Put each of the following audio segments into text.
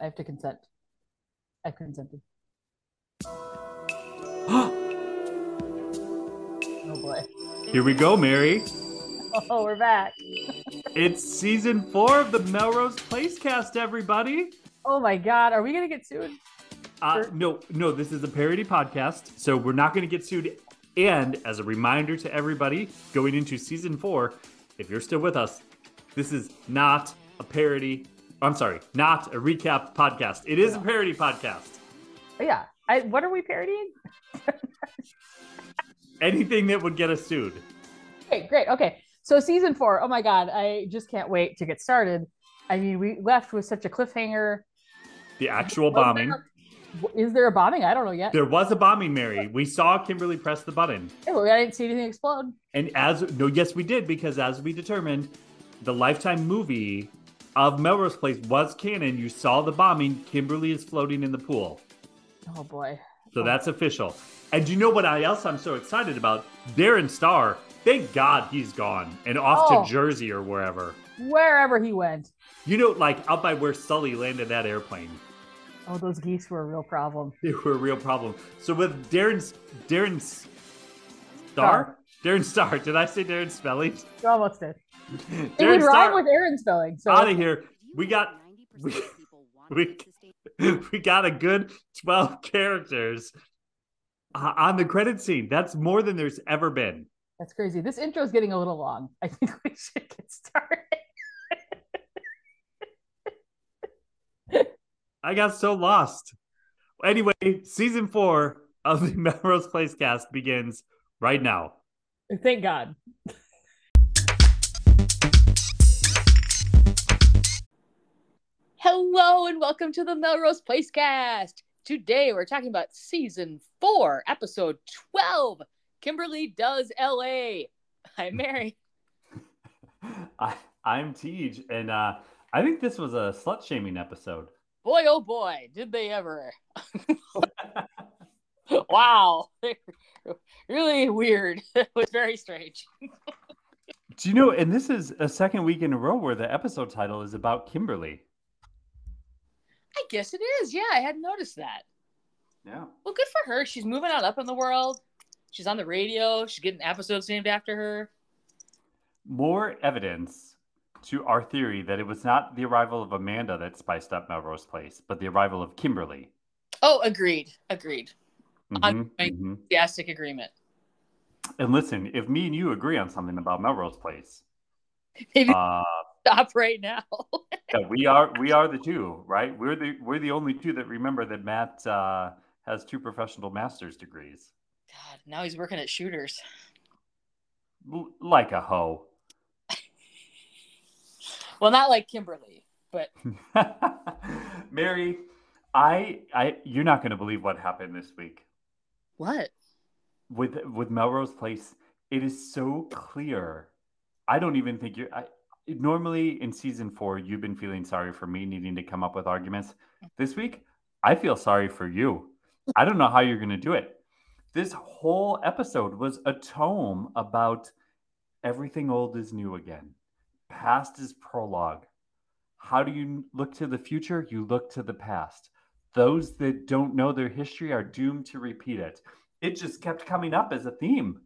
I have to consent. I've consented. Oh boy. Here we go, Mary. Oh, we're back. It's season four of the Melrose Place cast, everybody. Oh my god, are we gonna get sued? Uh, Sure. no, no, this is a parody podcast, so we're not going to get sued. And as a reminder to everybody going into season four, if you're still with us, this is not a parody. I'm sorry, not a recap podcast. It is a parody podcast. Oh, yeah. I, what are we parodying? Anything that would get us sued. Great, great. Okay. So season four. Oh my god, I just can't wait to get started. I mean, we left with such a cliffhanger. The actual bombing. Is there a bombing? I don't know yet. There was a bombing, Mary. We saw Kimberly press the button. Yeah, but I didn't see anything explode. And as no, yes, we did because as we determined, the Lifetime movie of Melrose Place was canon. You saw the bombing. Kimberly is floating in the pool, Oh boy. so that's official. And you know what I else I'm so excited about? Darren Star. Thank God he's gone and off Oh. to Jersey or wherever. Wherever he went. You know, like out by where Sully landed that airplane. Oh, those geese were a real problem. They were a real problem. So with Darren's Darren's Star, Star. Darren Star. Did I say Darren Spelling? You almost did. It Darren would rhyme Star. with Aaron spelling. So Out of here. We got we, we, we got a good 12 characters uh, on the credit scene. That's more than there's ever been. that's crazy. This intro is getting a little long. I think we should get started. I got so lost. Anyway, season four of the Melrose Place cast begins right now. Thank God. Hello and welcome to the Melrose Place cast. Today we're talking about season four, episode 12. Kimberly does LA. I'm Mary. I, I'm Tej, and uh, I think this was a slut shaming episode. Boy, oh boy, did they ever. wow. really weird. it was very strange. Do you know? And this is a second week in a row where the episode title is about Kimberly. I guess it is. Yeah, I hadn't noticed that. Yeah. Well, good for her. She's moving on up in the world. She's on the radio. She's getting episodes named after her. More evidence to our theory that it was not the arrival of Amanda that spiced up Melrose Place, but the arrival of Kimberly. Oh, agreed. Agreed. On- Mhm, mhm. Enthusiastic agreement. And listen, if me and you agree on something about Melrose Place, Maybe uh, stop right now. yeah, we are we are the two, right? We're the we're the only two that remember that Matt uh, has two professional master's degrees, God, now he's working at shooters. L- like a hoe. Well, not like Kimberly, but Mary, I I you're not going to believe what happened this week. what? with with Melrose Place, it is so clear. I don't even think you're. I, normally in season four, you've been feeling sorry for me needing to come up with arguments. Mm-hmm. This week, I feel sorry for you. I don't know how you're going to do it. This whole episode was a tome about everything old is new again. Past is prologue. How do you look to the future? You look to the past. Those that don't know their history are doomed to repeat it it just kept coming up as a theme.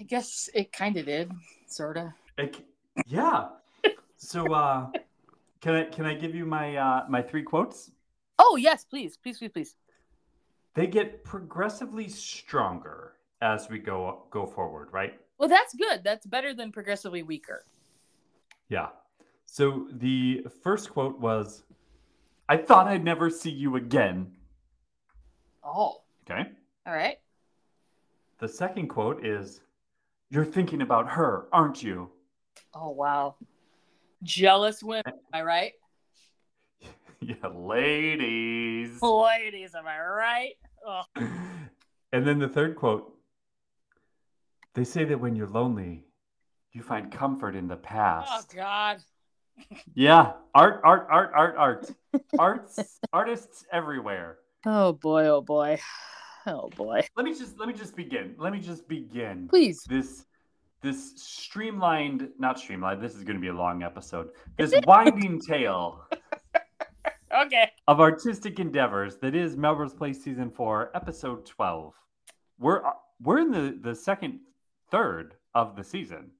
I guess it kind of did, sort of. Like, yeah. So uh can I can I give you my uh my three quotes? Oh yes, please, please, please, please. They get progressively stronger as we go go forward, right? Well, that's good. That's better than progressively weaker. Yeah. So the first quote was I thought I'd never see you again. Oh, Okay. all right. The second quote is You're thinking about her, aren't you? Oh wow, jealous women. Am I right? yeah, ladies. Ladies, am I right? Oh, And then the third quote They say that when you're lonely, you find comfort in the oh, past. oh. God. Yeah, art, art, art, art, art. Arts, artists everywhere. Oh boy. Oh boy. Oh boy. Let me just let me just begin. Let me just begin Please. this this streamlined, not streamlined. This is going to be a long episode. This winding tale Okay. of artistic endeavors that is Melrose Place season four, episode twelve. We're uh, we're in the the second third of the season.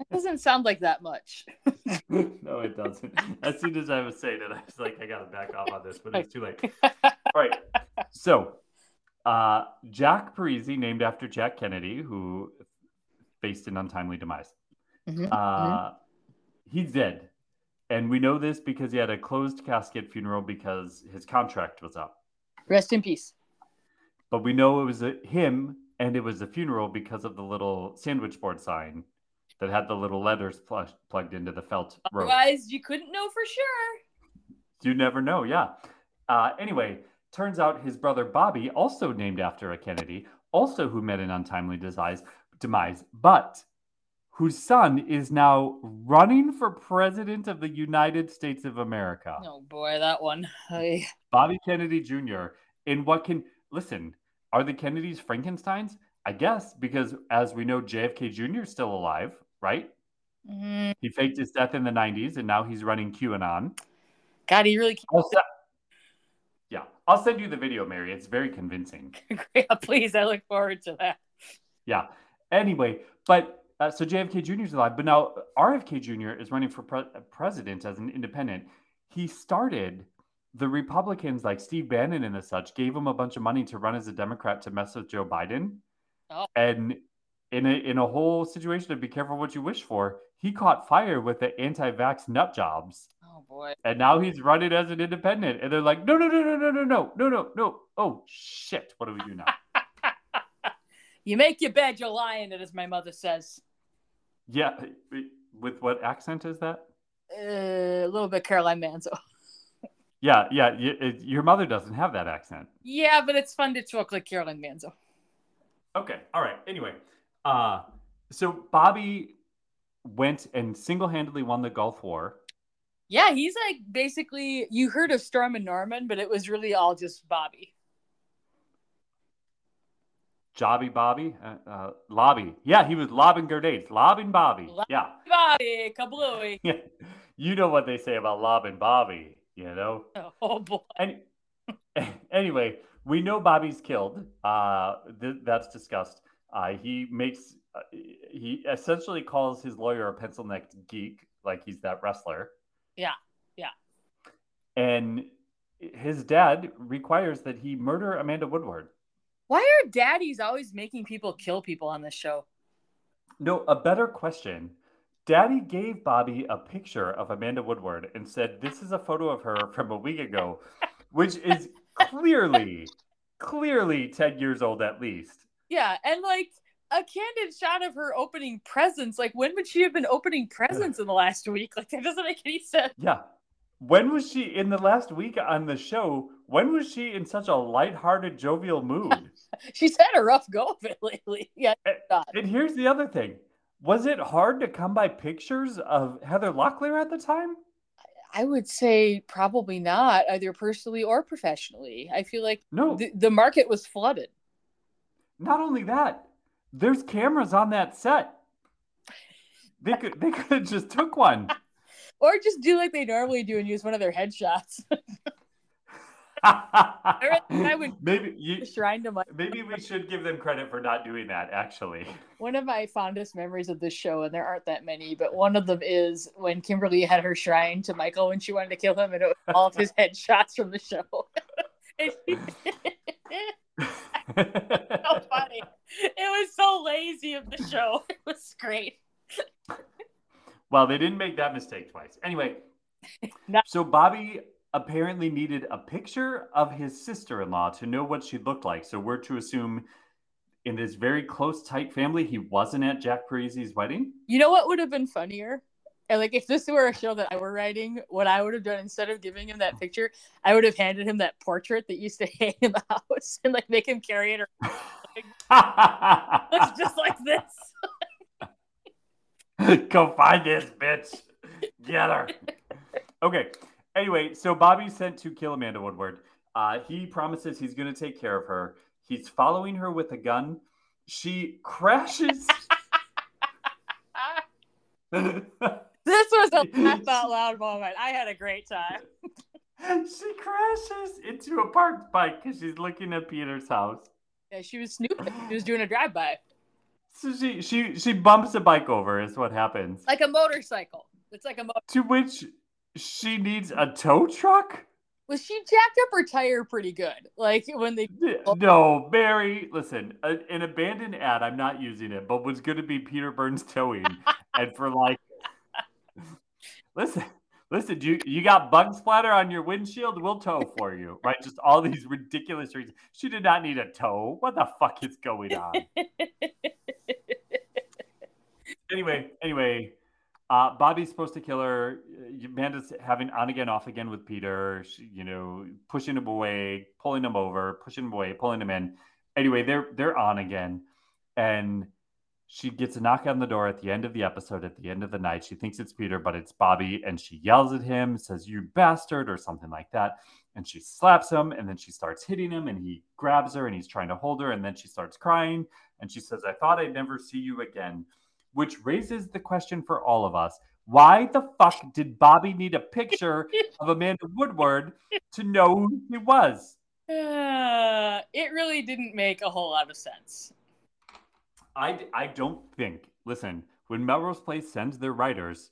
That doesn't sound like that much. no, it doesn't. As soon as I was saying it, I was like, I gotta back off on this, but it's too late. All right. So, uh, Jack Parezi, named after Jack Kennedy, who faced an untimely demise. Mhm, Uh, He's dead. And we know this because he had a closed casket funeral because his contract was up. Rest in peace. But we know it was a, him and it was a funeral because of the little sandwich board sign that had the little letters pl- plugged into the felt rope. Otherwise, you couldn't know for sure. You never know, yeah. Uh, anyway, turns out his brother Bobby, also named after a Kennedy, also who met an untimely demise, demise, but whose son is now running for president of the United States of America. Oh boy, that one. I- Bobby Kennedy Jr. In what can listen? Are the Kennedys Frankenstein's? I guess because as we know, JFK Jr. is still alive, right? Mm, He faked his death in the '90s, and now he's running QAnon. God, he really se- yeah, I'll send you the video, Mary. It's very convincing. yeah, please. I look forward to that. Yeah. Anyway, but uh, so JFK Jr. is alive, but now RFK Jr. is running for pre- president as an independent. He started the Republicans, like Steve Bannon and the such, gave him a bunch of money to run as a Democrat to mess with Joe Biden. Oh. And in a in a whole situation of be careful what you wish for, he caught fire with the anti-vax nut jobs. Oh boy. And now he's running as an independent. And they're like, no, no, no, no, no, no, no, no, no, no. Oh shit. What do we do now? You make your bed, you're lying. It as my mother says. yeah. With what accent is that? Uh, a little bit Caroline Manzo. Yeah, yeah. it- your mother doesn't have that accent. Yeah, but it's fun to talk like Caroline Manzo. Okay. All right. Anyway, uh, so Bobby went and single-handedly won the Gulf War. Yeah, he's like basically you heard of Stormin' Norman, but it was really all just Bobby. Jobby Bobby, uh, uh, Lobby. Yeah, he was lobbing grenades. Lobbing Bobby. Lob- Yeah. Bobby, kablooey. Yeah. You know what they say about lobbing Bobby, you know? Oh boy. Any, anyway, we know Bobby's killed. Uh, th- that's discussed. Uh, he makes, uh, he essentially calls his lawyer a pencil necked geek, like he's that wrestler. Yeah, yeah. And his dad requires that he murder Amanda Woodward. Why are daddies always making people kill people on this show? No, a better question. Daddy gave Bobby a picture of Amanda Woodward and said, This is a photo of her from a week ago, which is clearly, clearly 10 years old at least. Yeah, and like a candid shot of her opening presents. Like, when would she have been opening presents in the last week? Like, that doesn't make any sense. Yeah. When was she in the last week on the show? When was she in such a lighthearted, jovial mood? She's had a rough go of it lately. Yeah, and, and here's the other thing Was it hard to come by pictures of Heather Locklear at the time? I would say probably not, either personally or professionally. I feel like No. the, the market was flooded. Not only that, there's cameras on that set. They could they could have just took one. Or just do like they normally do and use one of their headshots. I would- maybe you, Shrine to my maybe we should give them credit for not doing that. Actually, one of my fondest memories of this show, and there aren't that many, but one of them is when Kimberly had her shrine to Michael when she wanted to kill him, and it was all of his headshots from the show. And so funny. It was so lazy of the show. It was great. well, they didn't make that mistake twice. Anyway, No. so Bobby apparently needed a picture of his sister-in-law to know what she looked like. So we're to assume in this very close, tight family, he wasn't at Jack Parezi's wedding. You know what would have been funnier? And like if this were a show that I were writing, what I would have done instead of giving him that picture, I would have handed him that portrait that used to hang in the house and like make him carry it around. Looks just like this. Go find this bitch. Get her. Okay. Anyway, so Bobby's sent to kill Amanda Woodward. Uh, he promises he's going to take care of her. He's following her with a gun. She crashes. This was a laugh out loud moment. I had a great time. she crashes into a parked bike because she's looking at Peter's house. Yeah, she was snooping. She was doing a drive by. So she she she bumps a bike over is what happens. Like a motorcycle. It's like a motor. To which she needs a tow truck? Was she jacked up her tire pretty good? Like when they No, Mary, listen, a, an abandoned ad, I'm not using it, but was going to be Peter Burns towing. and for like, listen, listen, you, you got bug splatter on your windshield? We'll tow for you, right? Just all these ridiculous reasons. She did not need a tow. What the fuck is going on? anyway, anyway, uh, Bobby's supposed to kill her. Amanda's having on again, off again with Peter. She, you know, pushing him away, pulling him over, pushing him away, pulling him in. Anyway, they're they're on again, and she gets a knock on the door at the end of the episode. At the end of the night, she thinks it's Peter, but it's Bobby, and she yells at him, says "You bastard" or something like that, and she slaps him, and then she starts hitting him, and he grabs her, and he's trying to hold her, and then she starts crying, and she says, "I thought I'd never see you again." which raises the question for all of us. Why the fuck did Bobby need a picture of Amanda Woodward to know who he was? Uh, it really didn't make a whole lot of sense. I, I don't think, listen, when Melrose Place sends their writers,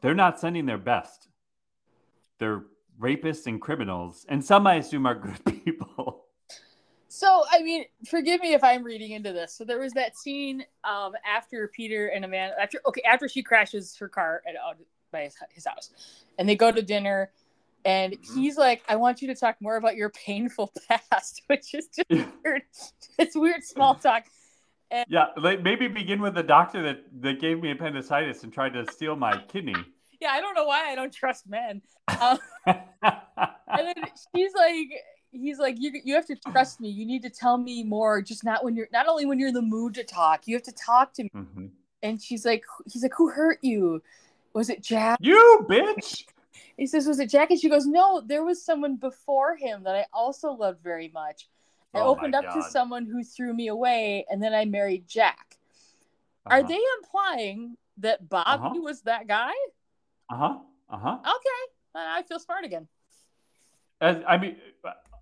they're not sending their best. They're rapists and criminals, and some I assume are good people. So, I mean, forgive me if I'm reading into this. So there was that scene um, after Peter and Amanda, after okay, after she crashes her car at uh, by his, his, house, and they go to dinner, and mm-hmm. he's like, "I want you to talk more about your painful past," which is just weird. It's weird small talk. And, yeah, like maybe begin with the doctor that that gave me appendicitis and tried to steal my kidney. Yeah, I don't know why I don't trust men. Um, and then she's like, he's like you you have to trust me. You need to tell me more just not when you're not only when you're in the mood to talk you have to talk to me. Mm-hmm. and she's like he's like who hurt you? Was it jack? You bitch! He says was it jack? And she goes no there was someone before him that i also loved very much i oh opened up God. to someone who threw me away and then i married jack uh-huh. are they implying that bobby uh-huh. was that guy uh-huh uh-huh okay i feel smart again As, I mean,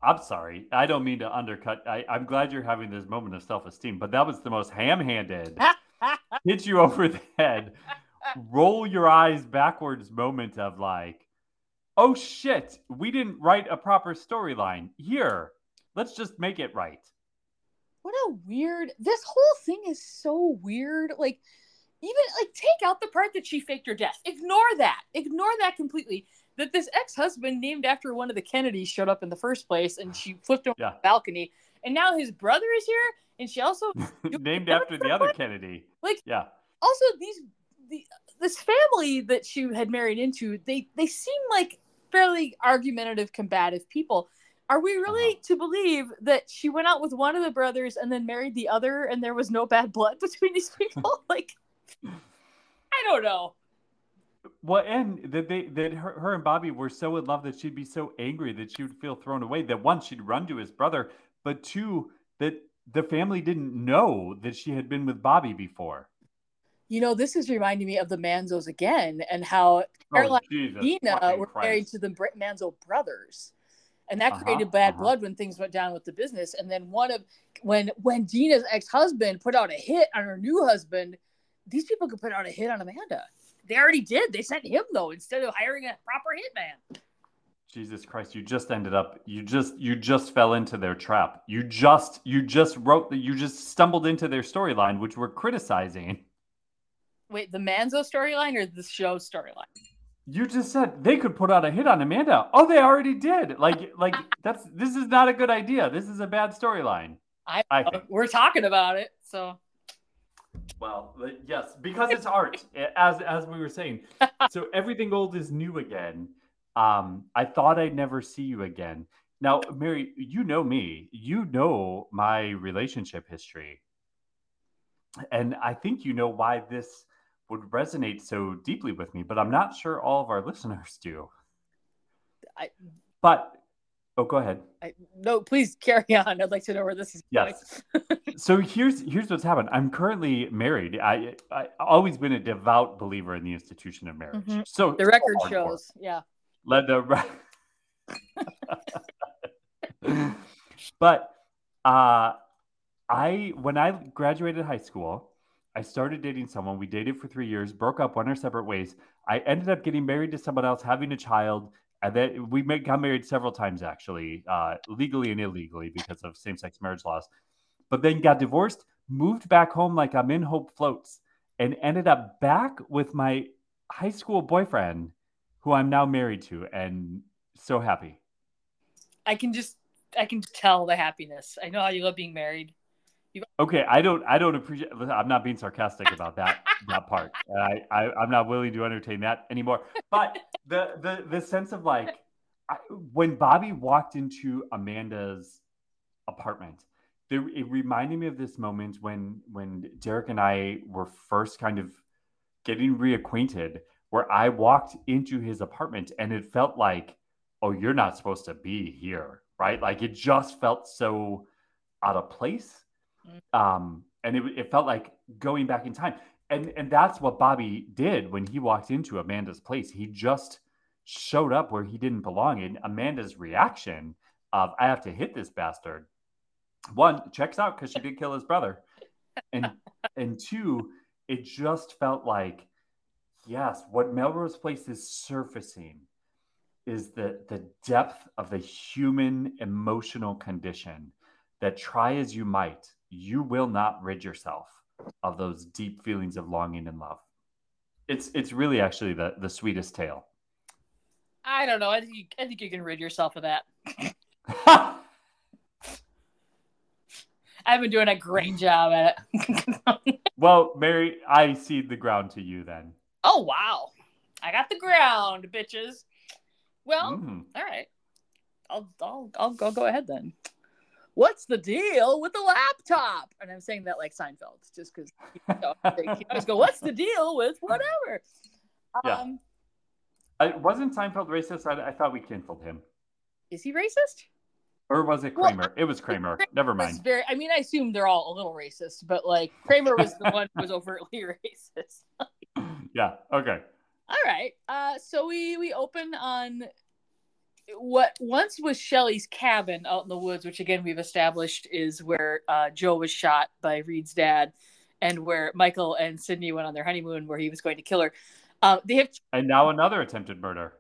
I'm sorry. I don't mean to undercut. I, am glad you're having this moment of self esteem, but that was the most ham handed, hit you over the head, roll your eyes backwards moment of like, oh shit, we didn't write a proper storyline. Here, let's just make it right. What a weird. This whole thing is so weird. Like, even like take out the part that she faked her death. Ignore that. Ignore that completely that this ex-husband named after one of the Kennedys showed up in the first place and she flipped over yeah. the balcony and now his brother is here and she also named after the other Kennedy. Like yeah. Also these the this family that she had married into, they they seem like fairly argumentative, combative people. Are we really uh-huh. to believe that she went out with one of the brothers and then married the other and there was no bad blood between these people? like I don't know. Well, and that they that her, her and Bobby were so in love that she'd be so angry that she would feel thrown away. That one, she'd run to his brother, but two, that the family didn't know that she had been with Bobby before. You know, this is reminding me of the Manzos again, and how Caroline oh, and Dina were Christ. married to the Manzo brothers, and that uh-huh, created bad uh-huh. blood when things went down with the business. And then one of when when Dina's ex husband put out a hit on her new husband, these people could put out a hit on Amanda. They already did. They sent him though instead of hiring a proper hitman. Jesus Christ, you just ended up you just you just fell into their trap. You just you just wrote that you just stumbled into their storyline which we're criticizing. Wait, the Manzo storyline or the show storyline? You just said they could put out a hit on Amanda. Oh, they already did. Like like that's this is not a good idea. This is a bad storyline. I, I think. we're talking about it, so well, yes, because it's art, as as we were saying. So everything old is new again. Um, I thought I'd never see you again. Now, Mary, you know me. You know my relationship history. And I think you know why this would resonate so deeply with me, but I'm not sure all of our listeners do. I... But Oh, go ahead. I, no, please carry on. I'd like to know where this is yes. so here's here's what's happened. I'm currently married. I I always been a devout believer in the institution of marriage. Mm-hmm. So the record so shows, yeah. Let the but uh I when I graduated high school, I started dating someone. We dated for three years, broke up, went our separate ways. I ended up getting married to someone else, having a child, and then we got married several times actually, uh, legally and illegally because of same-sex marriage laws. But then got divorced, moved back home like I'm in Hope Floats, and ended up back with my high school boyfriend, who I'm now married to, and so happy. I can just I can tell the happiness. I know how you love being married. Okay, I don't I don't appreciate I'm not being sarcastic about that that part. I, I I'm not willing to entertain that anymore. But the the the sense of like I, when Bobby walked into Amanda's apartment, there, it reminded me of this moment when when Derek and I were first kind of getting reacquainted, where I walked into his apartment and it felt like, oh, you're not supposed to be here, right? Like it just felt so out of place um, and it, it felt like going back in time. And, and that's what Bobby did when he walked into Amanda's place. He just showed up where he didn't belong. And Amanda's reaction of, I have to hit this bastard, one, checks out because she did kill his brother. And, and two, it just felt like, yes, what Melrose Place is surfacing is the, the depth of the human emotional condition that try as you might, you will not rid yourself of those deep feelings of longing and love. It's it's really actually the the sweetest tale. I don't know. I think you, I think you can rid yourself of that. I've been doing a great job at it. well, Mary, I cede the ground to you then. Oh wow, I got the ground, bitches. Well, mm. all right. I'll, I'll I'll I'll go ahead then what's the deal with the laptop? And I'm saying that like Seinfeld, just because you, know, always go, what's the deal with whatever? Yeah. Um, I, wasn't Seinfeld racist? I, I, thought we canceled him. Is he racist? Or was it Kramer? Well, it was Kramer. Kramer Never mind. Very, I mean, I assume they're all a little racist, but like Kramer was the one who was overtly racist. yeah. Okay. All right. Uh, so we we open on what once was Shelly's cabin out in the woods, which again we've established is where uh, Jo was shot by Reed's dad, and where Michael and Sydney went on their honeymoon, where he was going to kill her. Uh, they have, and now another attempted murder.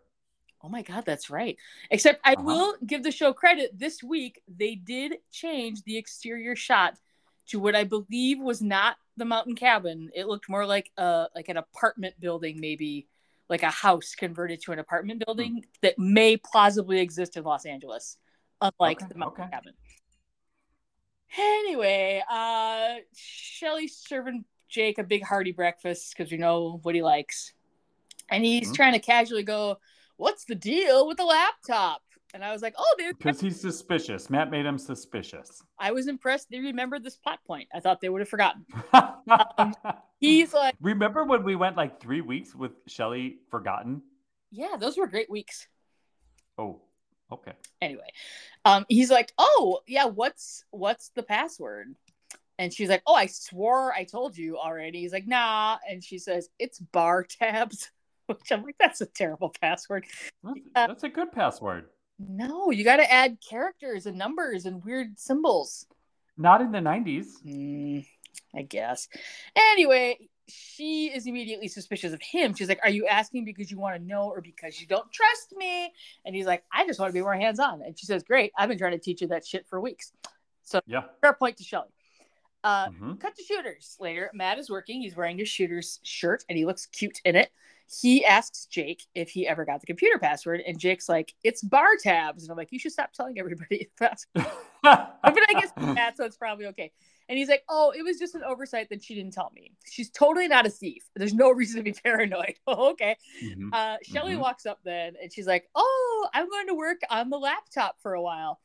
Oh my God, that's right. Except I uh-huh. will give the show credit. This week they did change the exterior shot to what I believe was not the mountain cabin. It looked more like a like an apartment building, maybe like a house converted to an apartment building mm. that may plausibly exist in Los Angeles, unlike okay, the mountain okay. cabin. Anyway, uh, Shelly's serving Jake a big hearty breakfast because we know what he likes. And he's mm-hmm. trying to casually go, What's the deal with the laptop? And I was like, oh, dude. Because he's suspicious. Matt made him suspicious. I was impressed they remembered this plot point. I thought they would have forgotten. um, he's like. Remember when we went like three weeks with Shelly Forgotten? Yeah, those were great weeks. Oh, okay. Anyway, um, he's like, oh, yeah, what's what's the password? And she's like, oh, I swore I told you already. He's like, nah. And she says, it's bar tabs. Which I'm like, that's a terrible password. That's, uh, that's a good password. No, you got to add characters and numbers and weird symbols. Not in the 90s. Mm, I guess. Anyway, she is immediately suspicious of him. She's like, Are you asking because you want to know or because you don't trust me? And he's like, I just want to be more hands on. And she says, Great. I've been trying to teach you that shit for weeks. So, yeah. Fair point to Shelly. Uh, mm-hmm. Cut to shooters later. Matt is working. He's wearing his shooter's shirt and he looks cute in it he asks Jake if he ever got the computer password, and Jake's like, "It's bar tabs," and I'm like, "You should stop telling everybody the password." but I guess that, so it's probably okay. And he's like, "Oh, it was just an oversight that she didn't tell me. She's totally not a thief. There's no reason to be paranoid." oh, okay. Mm-hmm. Uh, Shelly mm-hmm. walks up then, and she's like, "Oh, I'm going to work on the laptop for a while."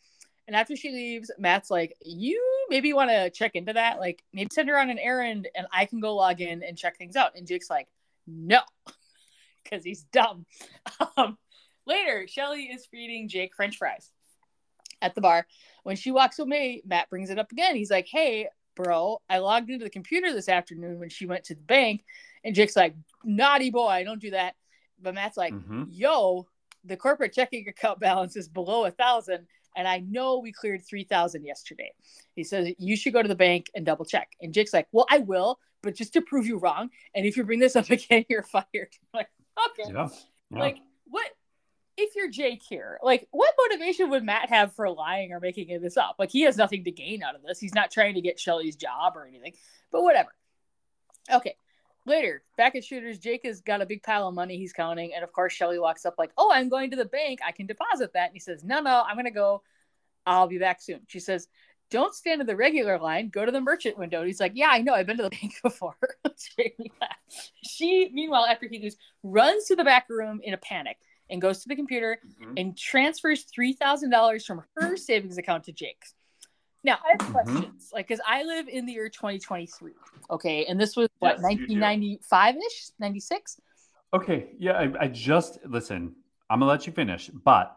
And after she leaves, Matt's like, You maybe want to check into that. Like, maybe send her on an errand and I can go log in and check things out. And Jake's like, No because he's dumb. Um, later, Shelly is feeding Jake French fries. at the bar. When she walks away, Matt brings it up again. He's like, Hey, bro, I logged into the computer this afternoon when she went to the bank. And Jake's like, Naughty boy, don't do that. But Matt's like, mm-hmm. Yo, the corporate checking account balance is below a thousand. And I know we cleared 3000 yesterday. He says, You should go to the bank and double check. And Jake's like, Well, I will, but just to prove you wrong. And if you bring this up again, you're fired. Like, okay. Yeah. Yeah. Like, what? if you're Jake here, like what motivation would Matt have for lying or making this up? Like he has nothing to gain out of this. He's not trying to get Shelly's job or anything. But whatever. Okay. Later, back at Shooters, Jake has got a big pile of money he's counting, and of course Shelly walks up like, "Oh, I'm going to the bank. I can deposit that." And he says, "No, no, I'm gonna go. I'll be back soon." She says, "Don't stand in the regular line. Go to the merchant window." And he's like, "Yeah, I know. I've been to the bank before." she, meanwhile, after he leaves, runs to the back room in a panic and goes to the computer mm-hmm. and transfers $3,000 from her savings account to Jake's. Now, I have mm-hmm. questions, like, because I live in the year 2023, okay? And this was what, 1995 ish, 96? Okay, yeah, I, I just, listen, I'm gonna let you finish, but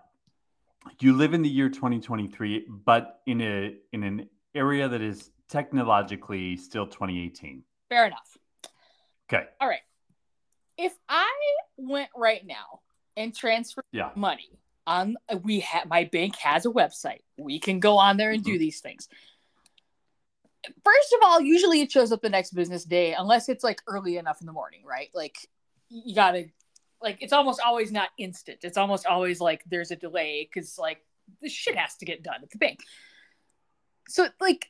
you live in the year 2023, but in a in an area that is technologically still 2018. Fair enough. Okay. All right. If I went right now and transfer yeah. money on we have my bank has a website we can go on there and do mm-hmm. these things first of all usually it shows up the next business day unless it's like early enough in the morning right like you gotta like it's almost always not instant it's almost always like there's a delay because like the shit has to get done at the bank so like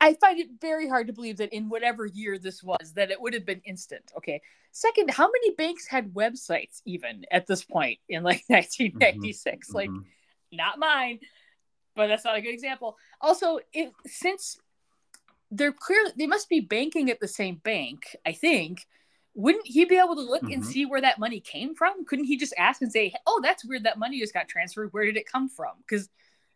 I find it very hard to believe that in whatever year this was, that it would have been instant. Okay. Second, how many banks had websites even at this point in like 1996? Mm-hmm. Like, mm-hmm. not mine, but that's not a good example. Also, it, since they're clearly they must be banking at the same bank, I think. Wouldn't he be able to look mm-hmm. and see where that money came from? Couldn't he just ask and say, "Oh, that's weird. That money just got transferred. Where did it come from?" Because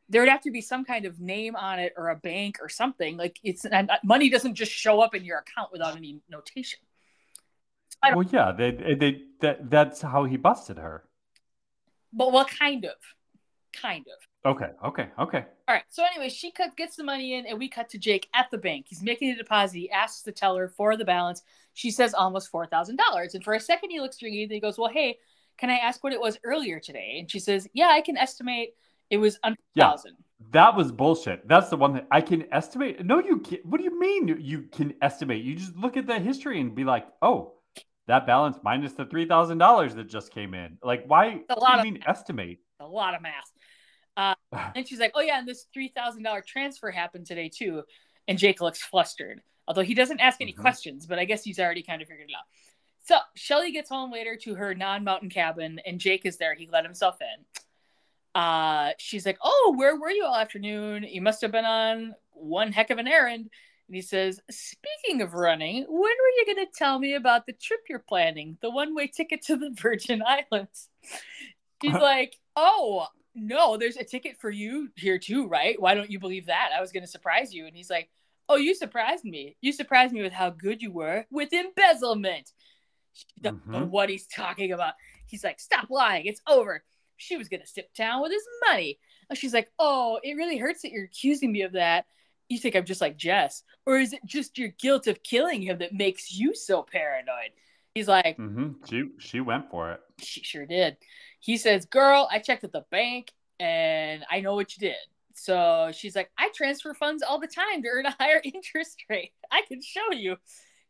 there would have to be some kind of name on it or a bank or something. Like it's money doesn't just show up in your account without any notation. Well, yeah, they, they that that's how he busted her. But what kind of? Kind of. Okay. Okay. Okay. All right. So anyway, she cut, gets the money in, and we cut to Jake at the bank. He's making a deposit. He asks the teller for the balance. She says almost four thousand dollars, and for a second he looks stringy. And he goes, "Well, hey, can I ask what it was earlier today?" And she says, "Yeah, I can estimate." It was under yeah, thousand. That was bullshit. That's the one that I can estimate. No, you can't. What do you mean you can estimate? You just look at the history and be like, oh, that balance minus the three thousand dollars that just came in. Like, why? A lot of mean math. estimate? A lot of math. Uh, and she's like, oh yeah, and this three thousand dollar transfer happened today too. And Jake looks flustered, although he doesn't ask any mm-hmm. questions. But I guess he's already kind of figured it out. So Shelly gets home later to her non-mountain cabin, and Jake is there. He let himself in uh, she's like, Oh, where were you all afternoon? You must have been on one heck of an errand. And he says, Speaking of running, when were you going to tell me about the trip you're planning? The one way ticket to the Virgin Islands. She's like, Oh, no, there's a ticket for you here too, right? Why don't you believe that? I was going to surprise you. And he's like, Oh, you surprised me. You surprised me with how good you were with embezzlement. Mm-hmm. what he's talking about. He's like, Stop lying. It's over she was going to sit down with his money. And she's like, Oh, it really hurts that you're accusing me of that. You think I'm just like Jess? Or is it just your guilt of killing him that makes you so paranoid? He's like, mm-hmm. She she went for it. She sure did. He says, Girl, I checked at the bank and I know what you did. So she's like, I transfer funds all the time to earn a higher interest rate. I can show you.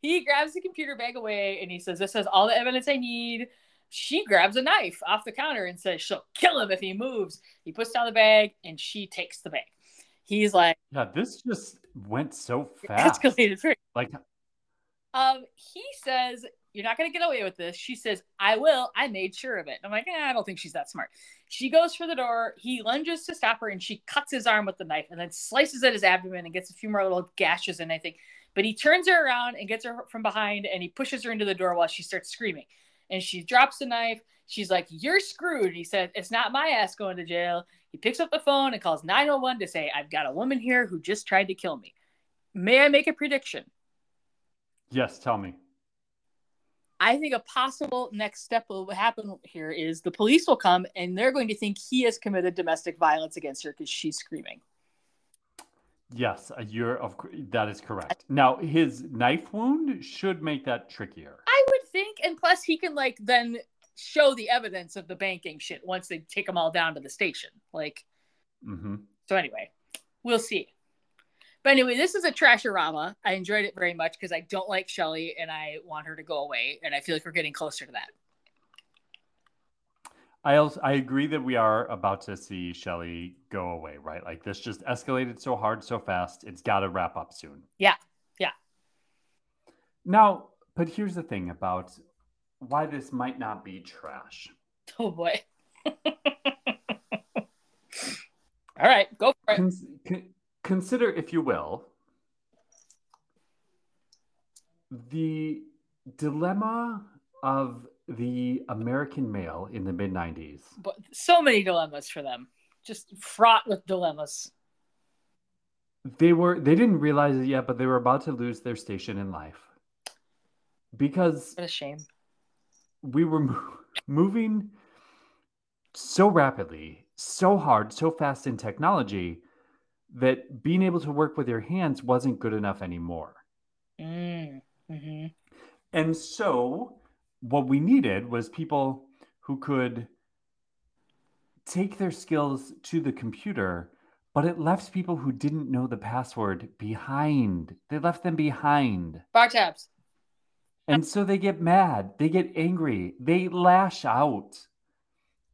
He grabs the computer bag away and he says, This has all the evidence I need she grabs a knife off the counter and says she'll kill him if he moves. He puts down the bag and she takes the bag. He's like, "Yeah, this just went so fast." Escalated like. Um, he says, "You're not going to get away with this." She says, "I will. I made sure of it." I'm like, eh, "I don't think she's that smart." She goes for the door. He lunges to stop her, and she cuts his arm with the knife, and then slices at his abdomen and gets a few more little gashes and I think. But he turns her around and gets her from behind, and he pushes her into the door while she starts screaming and she drops the knife. She's like, You're screwed. He said, It's not my ass going to jail. He picks up the phone and calls 901 to say, I've got a woman here who just tried to kill me. May I make a prediction? Yes, tell me. I think a possible next step will happen here is the police will come and they're going to think he has committed domestic violence against her because she's screaming. Yes, uh, you're of that is correct. Now his knife wound should make that trickier. I would think, and plus he can like then show the evidence of the banking shit once they take them all down to the station. Like, mm-hmm. so anyway, we'll see. But anyway, this is a trashorama. I enjoyed it very much because I don't like Shelly and I want her to go away, and I feel like we're getting closer to that. I also I agree that we are about to see Shelly go away, right? Like this just escalated so hard, so fast. It's got to wrap up soon. Yeah, yeah. Now, but here's the thing about why this might not be trash. Oh boy. All right, go for it. Con- consider, if you will, the dilemma of the American male in the mid 90s. But so many dilemmas for them, just fraught with dilemmas. They were they didn't realize it yet, but they were about to lose their station in life. Because what a shame. We were mo- moving so rapidly, so hard, so fast in technology that being able to work with your hands wasn't good enough anymore. Mm, mm-hmm. And so, what we needed was people who could take their skills to the computer, but it left people who didn't know the password behind. They left them behind. Bar tabs. And so they get mad, they get angry, they lash out.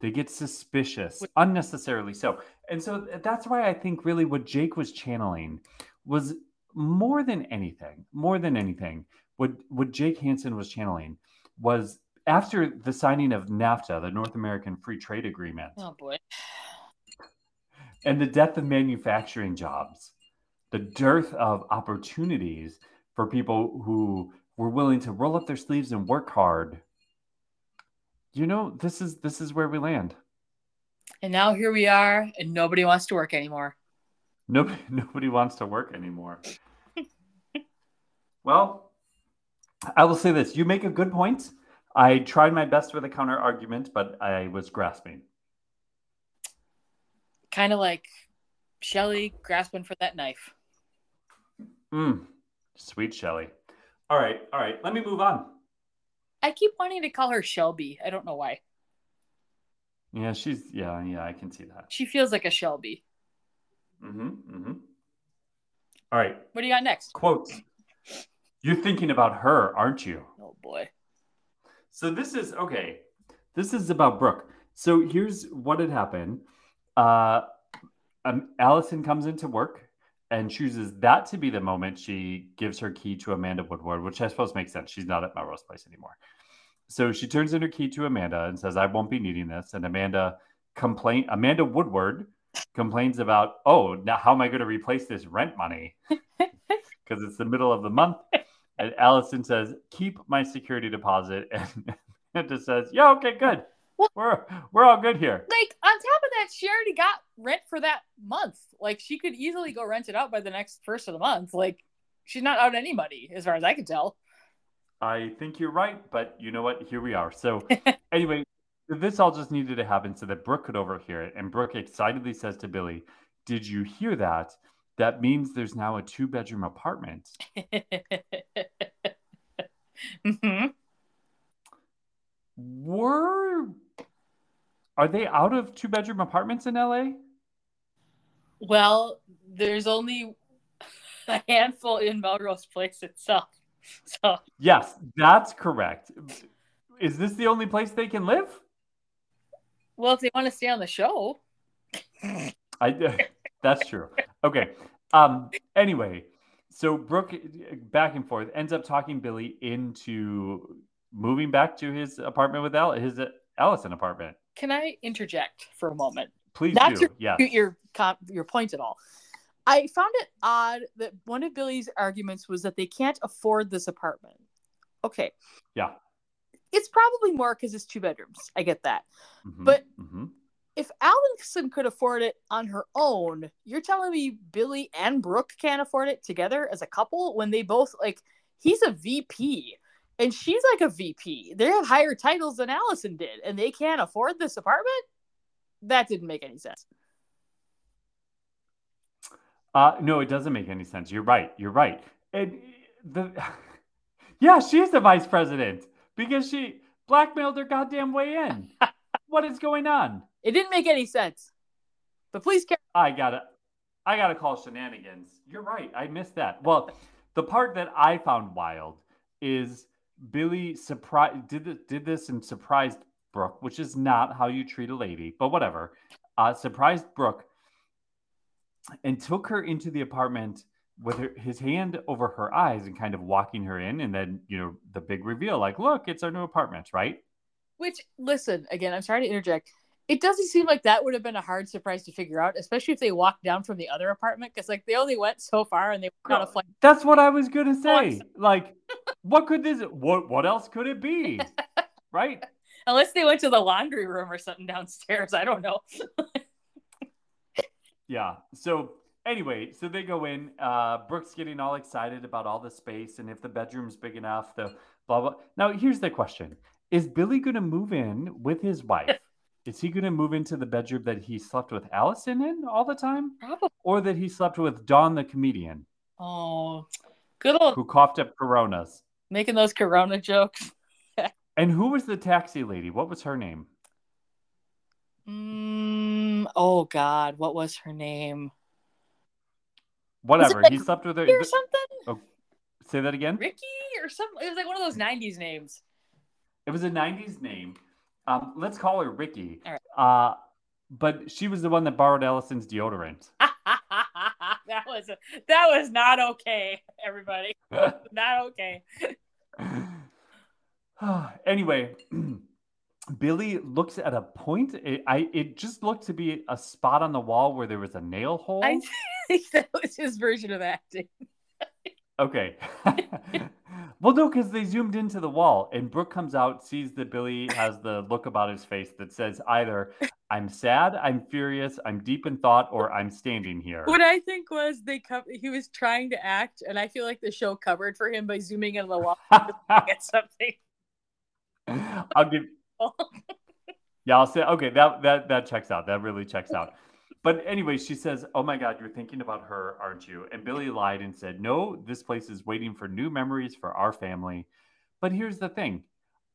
They get suspicious, unnecessarily so. And so that's why I think really what Jake was channeling was more than anything, more than anything, what what Jake Hanson was channeling was after the signing of NAFTA, the North American Free Trade Agreement. Oh boy. And the death of manufacturing jobs, the dearth of opportunities for people who were willing to roll up their sleeves and work hard you know, this is this is where we land. And now here we are, and nobody wants to work anymore. Nobody nobody wants to work anymore. well, I will say this: you make a good point. I tried my best with a counter argument, but I was grasping. Kind of like Shelly grasping for that knife. Mm, sweet Shelly. All right, all right. Let me move on. I keep wanting to call her Shelby. I don't know why. Yeah, she's yeah, yeah, I can see that. She feels like a Shelby. Mm-hmm. Mm-hmm. All right. What do you got next? Quotes. You're thinking about her, aren't you? Oh boy. So this is okay. This is about Brooke. So here's what had happened. Uh um, Alison comes into work and chooses that to be the moment she gives her key to Amanda Woodward, which I suppose makes sense. She's not at Melrose Place anymore. So she turns in her key to Amanda and says, I won't be needing this. And Amanda complain Amanda Woodward complains about, oh, now how am I going to replace this rent money? Because it's the middle of the month. And Alison says, keep my security deposit. And Amanda says, yeah, okay, good. Well, we're we're all good here. Like on top of that, she already got rent for that month. Like she could easily go rent it out by the next first of the month. Like she's not out any money, as far as I can tell. I think you're right, but you know what? Here we are. So anyway, this all just needed to happen so that Brooke could overhear it. And Brooke excitedly says to Billy, Did you hear that? That means there's now a two bedroom apartment. mm-hmm. Were are they out of two bedroom apartments in LA? Well, there's only a handful in Melrose Place itself. So Yes, that's correct. Is this the only place they can live? Well, if they want to stay on the show. I that's true. Okay. Um anyway, so Brooke back and forth ends up talking Billy into moving back to his apartment with Al his Alison apartment can I interject for a moment? Please Not do. Your, your your point at all. I found it odd that one of Billy's arguments was that they can't afford this apartment. Okay. Yeah. It's probably more because it's two bedrooms. I get that. Mm-hmm. But mm-hmm. if Alison could afford it on her own, you're telling me Billy and Brooke can't afford it together as a couple when they both like he's a VP and she's like a VP. They have higher titles than Alison did, and they can't afford this apartment. That didn't make any sense. Uh, no, it doesn't make any sense. You're right. You're right. And the yeah, she's the vice president because she blackmailed her goddamn way in. what is going on? It didn't make any sense. But please carry. I gotta, I gotta call shenanigans. You're right. I missed that. Well, the part that I found wild is Billy surprised did did this and surprised Brooke, which is not how you treat a lady, but whatever. Uh, surprised Brooke and took her into the apartment with her, his hand over her eyes and kind of walking her in, and then you know the big reveal, like, look, it's our new apartment, right? Which, listen, again, I'm sorry to interject. It doesn't seem like that would have been a hard surprise to figure out, especially if they walked down from the other apartment, because like they only went so far and they got a flight. That's what I was gonna say. like, what could this? What what else could it be? right? Unless they went to the laundry room or something downstairs. I don't know. yeah. So anyway, so they go in. Uh, Brooke's getting all excited about all the space and if the bedroom's big enough, the blah blah. Now here's the question: Is Billy going to move in with his wife? Is he going to move into the bedroom that he slept with Alison in all the time, Probably. or that he slept with Don the comedian? Oh, good old who coughed up Coronas, making those Corona jokes. and who was the taxi lady? What was her name? Mm, oh God, what was her name? Whatever. Like he slept with her or something. Oh, say that again. Ricky or something. It was like one of those '90s names. It was a '90s name. Um, let's call her Ricky. All right. Uh, but she was the one that borrowed Alison's deodorant. that was a, that was not okay, everybody. not okay. anyway, Billy looks at a point. It, I it just looked to be a spot on the wall where there was a nail hole. I think that was his version of acting. Okay. well, no, because they zoomed into the wall, and Brooke comes out, sees that Billy has the look about his face that says either "I'm sad," "I'm furious," "I'm deep in thought," or "I'm standing here." What I think was they co- he was trying to act, and I feel like the show covered for him by zooming in the wall to get something. I'll give yeah, I'll say okay. That that that checks out. That really checks out. But anyway, she says, "Oh my God, you're thinking about her, aren't you?" And Billy lied and said, "No, this place is waiting for new memories for our family." But here's the thing: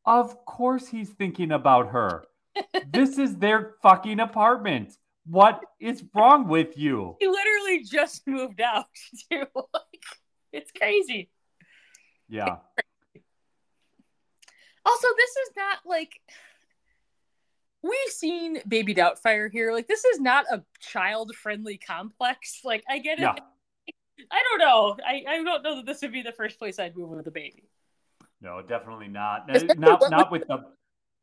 of course, he's thinking about her. this is their fucking apartment. What is wrong with you? He literally just moved out. Too. it's crazy. Yeah. Also, this is not like we've seen Baby Doubtfire here. Like, this is not a child-friendly complex. Like, I get it. Yeah. I don't know. I, I don't know that this would be the first place I'd move with a baby. No, definitely not. not not with the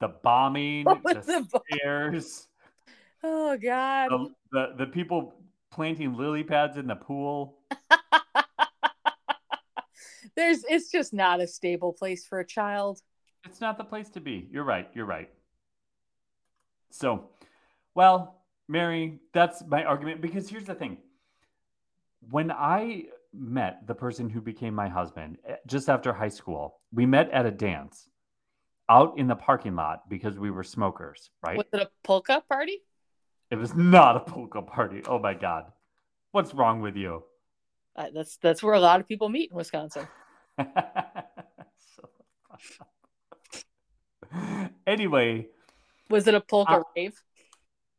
the bombing, the, the stairs. Oh God. The, the the people planting lily pads in the pool. There's it's just not a stable place for a child. It's not the place to be. You're right. You're right. So, well, Mary, that's my argument because here's the thing. When I met the person who became my husband eh, just after high school, we met at a dance out in the parking lot because we were smokers, right? Was it a polka party? It was not a polka party. Oh my god. What's wrong with you? Uh, that's that's where a lot of people meet in Wisconsin. anyway, was it a polka uh, rave?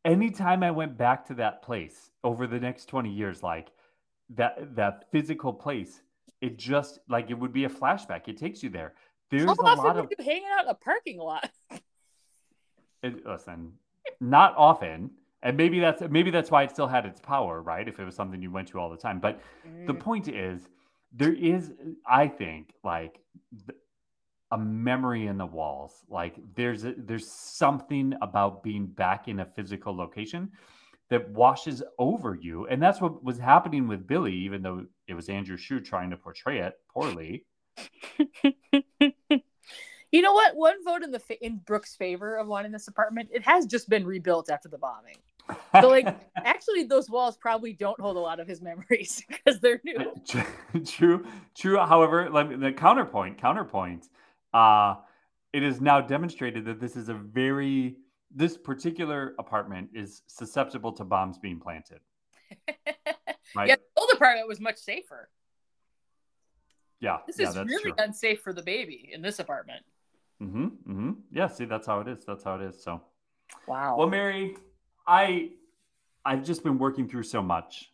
Anytime I went back to that place over the next 20 years, like that that physical place, it just like it would be a flashback. It takes you there. There's How a lot of you hanging out in a parking lot. It, listen, not often, and maybe that's maybe that's why it still had its power, right? If it was something you went to all the time. But mm. the point is, there is, I think, like a memory in the walls. Like there's a, there's something about being back in a physical location that washes over you, and that's what was happening with Billy, even though it was Andrew Shue trying to portray it poorly. you know what? One vote in the in Brooke's favor of wanting this apartment. It has just been rebuilt after the bombing. So, like, actually, those walls probably don't hold a lot of his memories because they're new. Uh, true, true. However, like the counterpoint, counterpoint Uh, it is now demonstrated that this is a very this particular apartment is susceptible to bombs being planted. right? Yeah, the old apartment was much safer. Yeah, this yeah, is really true. unsafe for the baby in this apartment. Mm-hmm. Mm-hmm. Yeah. See, that's how it is. That's how it is. So, wow. Well, Mary, I, I've just been working through so much.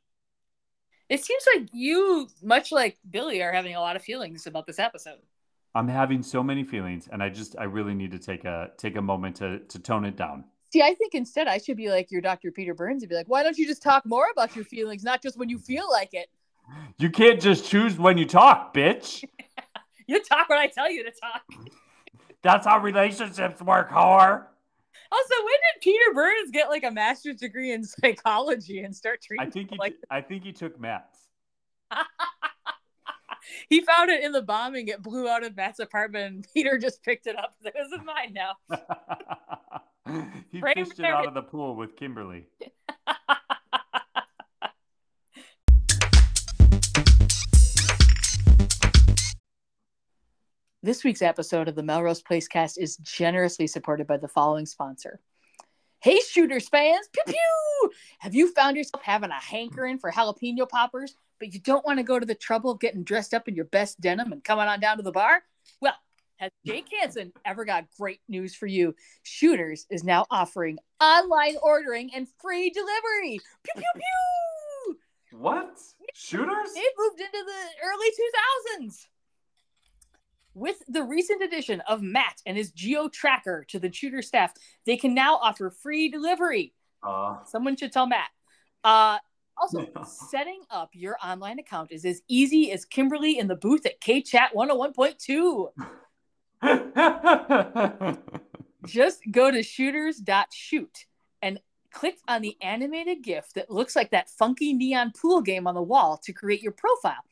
It seems like you, much like Billy, are having a lot of feelings about this episode. I'm having so many feelings, and I just, I really need to take a take a moment to to tone it down. See, I think instead I should be like your Dr. Peter Burns and be like, why don't you just talk more about your feelings, not just when you feel like it? You can't just choose when you talk, bitch. you talk when I tell you to talk. That's how relationships work, whore. Also, when did Peter Burns get like a master's degree in psychology and start treating? I think he, like I think he took Matt's. he found it in the bombing. It blew out of Matt's apartment, and Peter just picked it up. It was mine now. he Pray fished it out of the pool with Kimberly. This week's episode of the Melrose Place cast is generously supported by the following sponsor. Hey, shooters fans! Pew pew! Have you found yourself having a hankering for jalapeno poppers, but you don't want to go to the trouble of getting dressed up in your best denim and coming on down to the bar? Well, has Jake Hanson ever got great news for you? Shooters is now offering online ordering and free delivery. Pew pew pew! What? Shooters? They moved into the early 2000s. With the recent addition of Matt and his Geo Tracker to the Shooter staff, they can now offer free delivery. Uh, Someone should tell Matt. Uh, also, setting up your online account is as easy as Kimberly in the booth at KChat 101.2. Just go to shooters.shoot and click on the animated GIF that looks like that funky neon pool game on the wall to create your profile.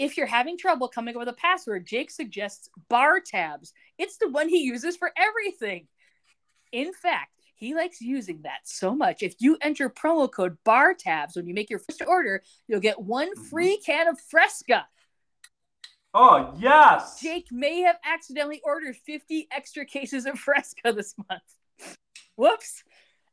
If you're having trouble coming up with a password, Jake suggests bar tabs. It's the one he uses for everything. In fact, he likes using that so much. If you enter promo code bar tabs when you make your first order, you'll get one mm-hmm. free can of Fresca. Oh, yes. Jake may have accidentally ordered 50 extra cases of Fresca this month. Whoops.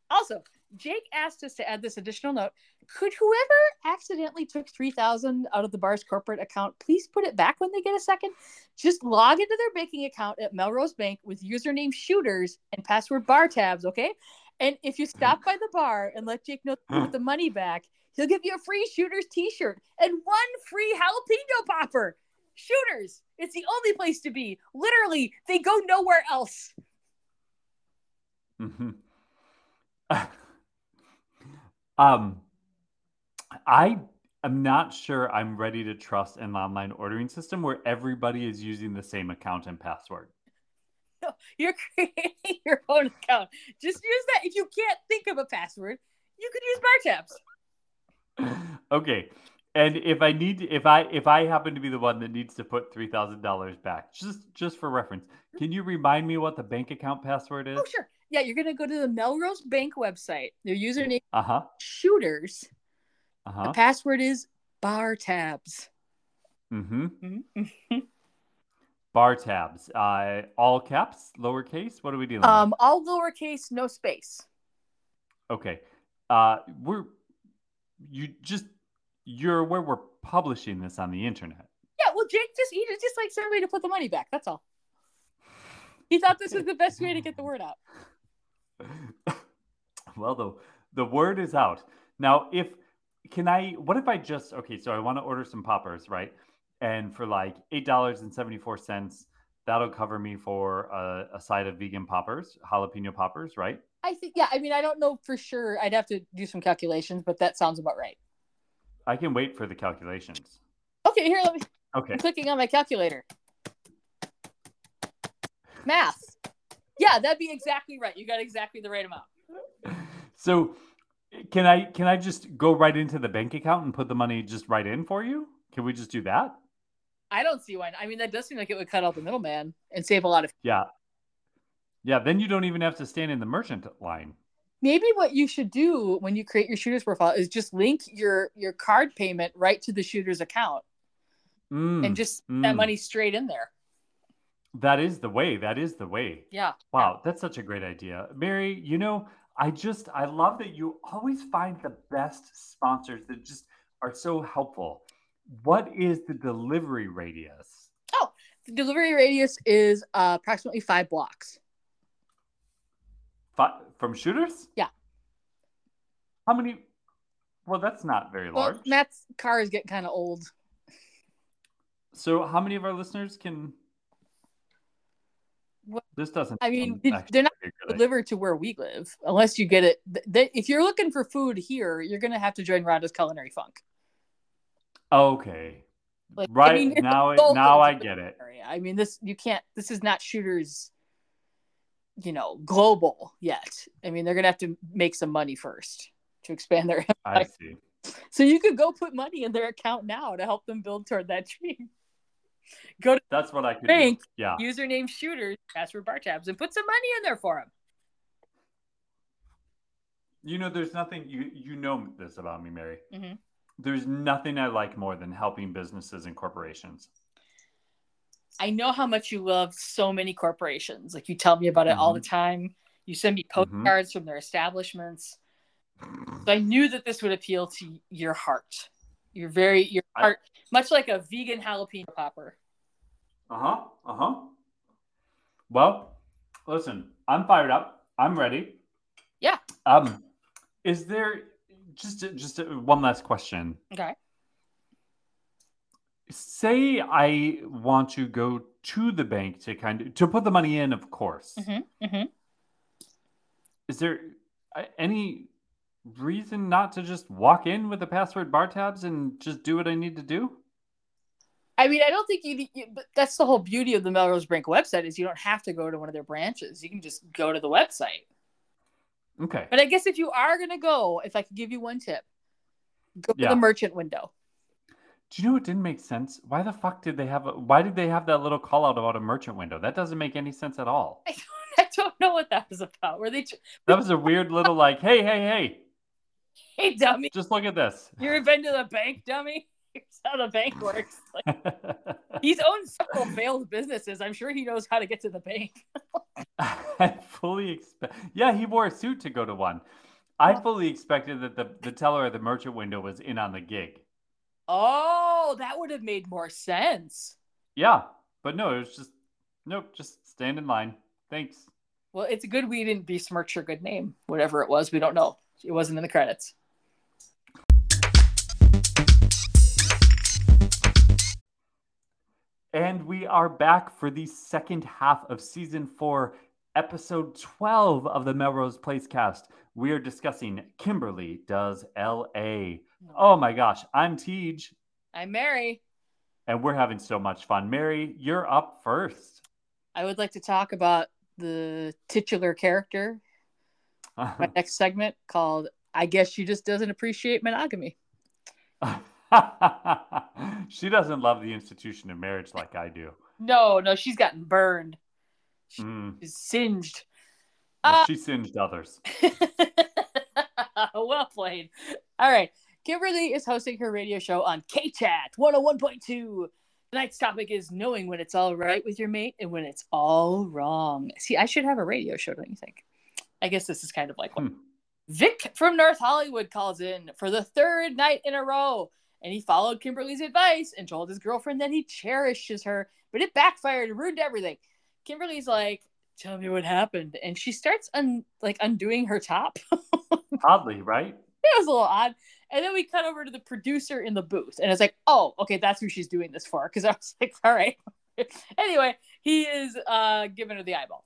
Also, Jake asked us to add this additional note. Could whoever accidentally took 3000 out of the bar's corporate account please put it back when they get a second? Just log into their banking account at Melrose Bank with username shooters and password bar tabs, okay? And if you stop by the bar and let Jake know to put the money back, he'll give you a free shooters t-shirt and one free jalapeno popper. Shooters, it's the only place to be. Literally, they go nowhere else. Mm-hmm. Um, I am not sure I'm ready to trust an online ordering system where everybody is using the same account and password. No, you're creating your own account. Just use that. If you can't think of a password, you could use bar tabs. okay. And if I need to, if I if I happen to be the one that needs to put three thousand dollars back, just just for reference, can you remind me what the bank account password is? Oh sure. Yeah, you're gonna go to the Melrose Bank website. Their username uh-huh. shooters. Uh-huh. The password is bar tabs. Mm-hmm. mm-hmm. bar tabs. Uh all caps, lowercase. What are we dealing um, with? all lowercase, no space. Okay. Uh we're you just you're where we're publishing this on the internet. Yeah, well Jake just he just like somebody to put the money back. That's all. He thought this was the best way to get the word out. well, the the word is out now. If can I? What if I just okay? So I want to order some poppers, right? And for like eight dollars and seventy four cents, that'll cover me for a, a side of vegan poppers, jalapeno poppers, right? I think yeah. I mean, I don't know for sure. I'd have to do some calculations, but that sounds about right. I can wait for the calculations. Okay, here. Let me. Okay. I'm clicking on my calculator. Math. Yeah, that'd be exactly right. You got exactly the right amount. So, can I can I just go right into the bank account and put the money just right in for you? Can we just do that? I don't see why. I mean, that does seem like it would cut out the middleman and save a lot of. Yeah. Yeah. Then you don't even have to stand in the merchant line. Maybe what you should do when you create your shooter's profile is just link your your card payment right to the shooter's account, mm, and just mm. that money straight in there. That is the way. That is the way. Yeah. Wow, that's such a great idea. Mary, you know, I just I love that you always find the best sponsors that just are so helpful. What is the delivery radius? Oh, the delivery radius is uh, approximately five blocks. Five, from shooters? Yeah. How many? Well, that's not very large. Well, Matt's car is getting kind of old. So, how many of our listeners can? This doesn't. I mean, they're not delivered to where we live unless you get it. They, if you're looking for food here, you're going to have to join Rhonda's Culinary Funk. Okay. Like, right I mean, now, now I get it. Area. I mean, this you can't. This is not shooters. You know, global yet. I mean, they're gonna have to make some money first to expand their. I see. So you could go put money in their account now to help them build toward that dream. Go to that's what I could bank. Do. Yeah. Username shooters, password bar tabs, and put some money in there for them. You know, there's nothing you you know this about me, Mary. Mm-hmm. There's nothing I like more than helping businesses and corporations. I know how much you love so many corporations. Like you tell me about it mm-hmm. all the time. You send me mm-hmm. postcards mm-hmm. from their establishments. So I knew that this would appeal to your heart. You're very your heart, much like a vegan jalapeno popper. Uh huh. Uh huh. Well, listen, I'm fired up. I'm ready. Yeah. Um, is there just just one last question? Okay. Say I want to go to the bank to kind of to put the money in, of course. Mm-hmm, mm-hmm. Is there uh, any reason not to just walk in with the password bar tabs and just do what I need to do? I mean, I don't think you, you but that's the whole beauty of the Melrose Brink website is you don't have to go to one of their branches. You can just go to the website. Okay. But I guess if you are going to go, if I could give you one tip, go yeah. to the merchant window. Do you know what didn't make sense? Why the fuck did they have a, why did they have that little call out about a merchant window? That doesn't make any sense at all. I don't, I don't know what that was about. Were they That was a weird little like, "Hey, hey, hey." Hey, dummy. Just look at this. You ever been to the bank, dummy? Here's how the bank works. Like, he's owned several failed businesses. I'm sure he knows how to get to the bank. I fully expect. Yeah, he wore a suit to go to one. I oh. fully expected that the, the teller at the merchant window was in on the gig. Oh, that would have made more sense. Yeah, but no, it was just nope. Just stand in line. Thanks. Well, it's good we didn't besmirch your good name, whatever it was. We don't know. It wasn't in the credits. And we are back for the second half of season four, episode 12 of the Melrose Place cast. We are discussing Kimberly Does LA. Oh my gosh, I'm Tej. I'm Mary. And we're having so much fun. Mary, you're up first. I would like to talk about the titular character. My next segment called I Guess She Just Doesn't Appreciate Monogamy. she doesn't love the institution of marriage like I do. No, no, she's gotten burned. She's mm. singed. Well, uh, she singed others. well played. All right. Kimberly is hosting her radio show on KChat 101.2. Tonight's topic is knowing when it's all right with your mate and when it's all wrong. See, I should have a radio show, don't you think? I guess this is kind of like hmm. Vic from North Hollywood calls in for the third night in a row and he followed Kimberly's advice and told his girlfriend that he cherishes her, but it backfired and ruined everything. Kimberly's like, "Tell me what happened," and she starts un like undoing her top. Oddly, right? It was a little odd. And then we cut over to the producer in the booth, and it's like, "Oh, okay, that's who she's doing this for." Because I was like, "All right." anyway, he is uh, giving her the eyeball.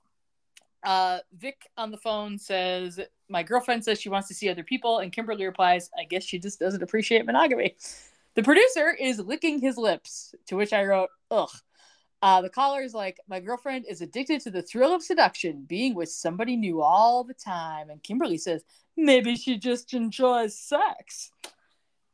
Uh, Vic on the phone says, My girlfriend says she wants to see other people. And Kimberly replies, I guess she just doesn't appreciate monogamy. The producer is licking his lips, to which I wrote, Ugh. Uh, the caller is like, My girlfriend is addicted to the thrill of seduction, being with somebody new all the time. And Kimberly says, Maybe she just enjoys sex.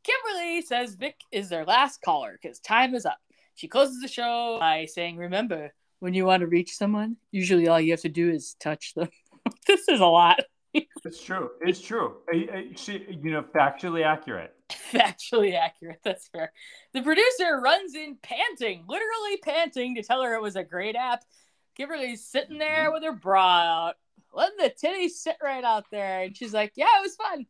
Kimberly says Vic is their last caller because time is up. She closes the show by saying, Remember, when you want to reach someone, usually all you have to do is touch them. this is a lot. it's true. It's true. She, you know, factually accurate. Factually accurate. That's fair. The producer runs in panting, literally panting, to tell her it was a great app. Kimberly's sitting there mm-hmm. with her bra out, letting the titties sit right out there. And she's like, Yeah, it was fun.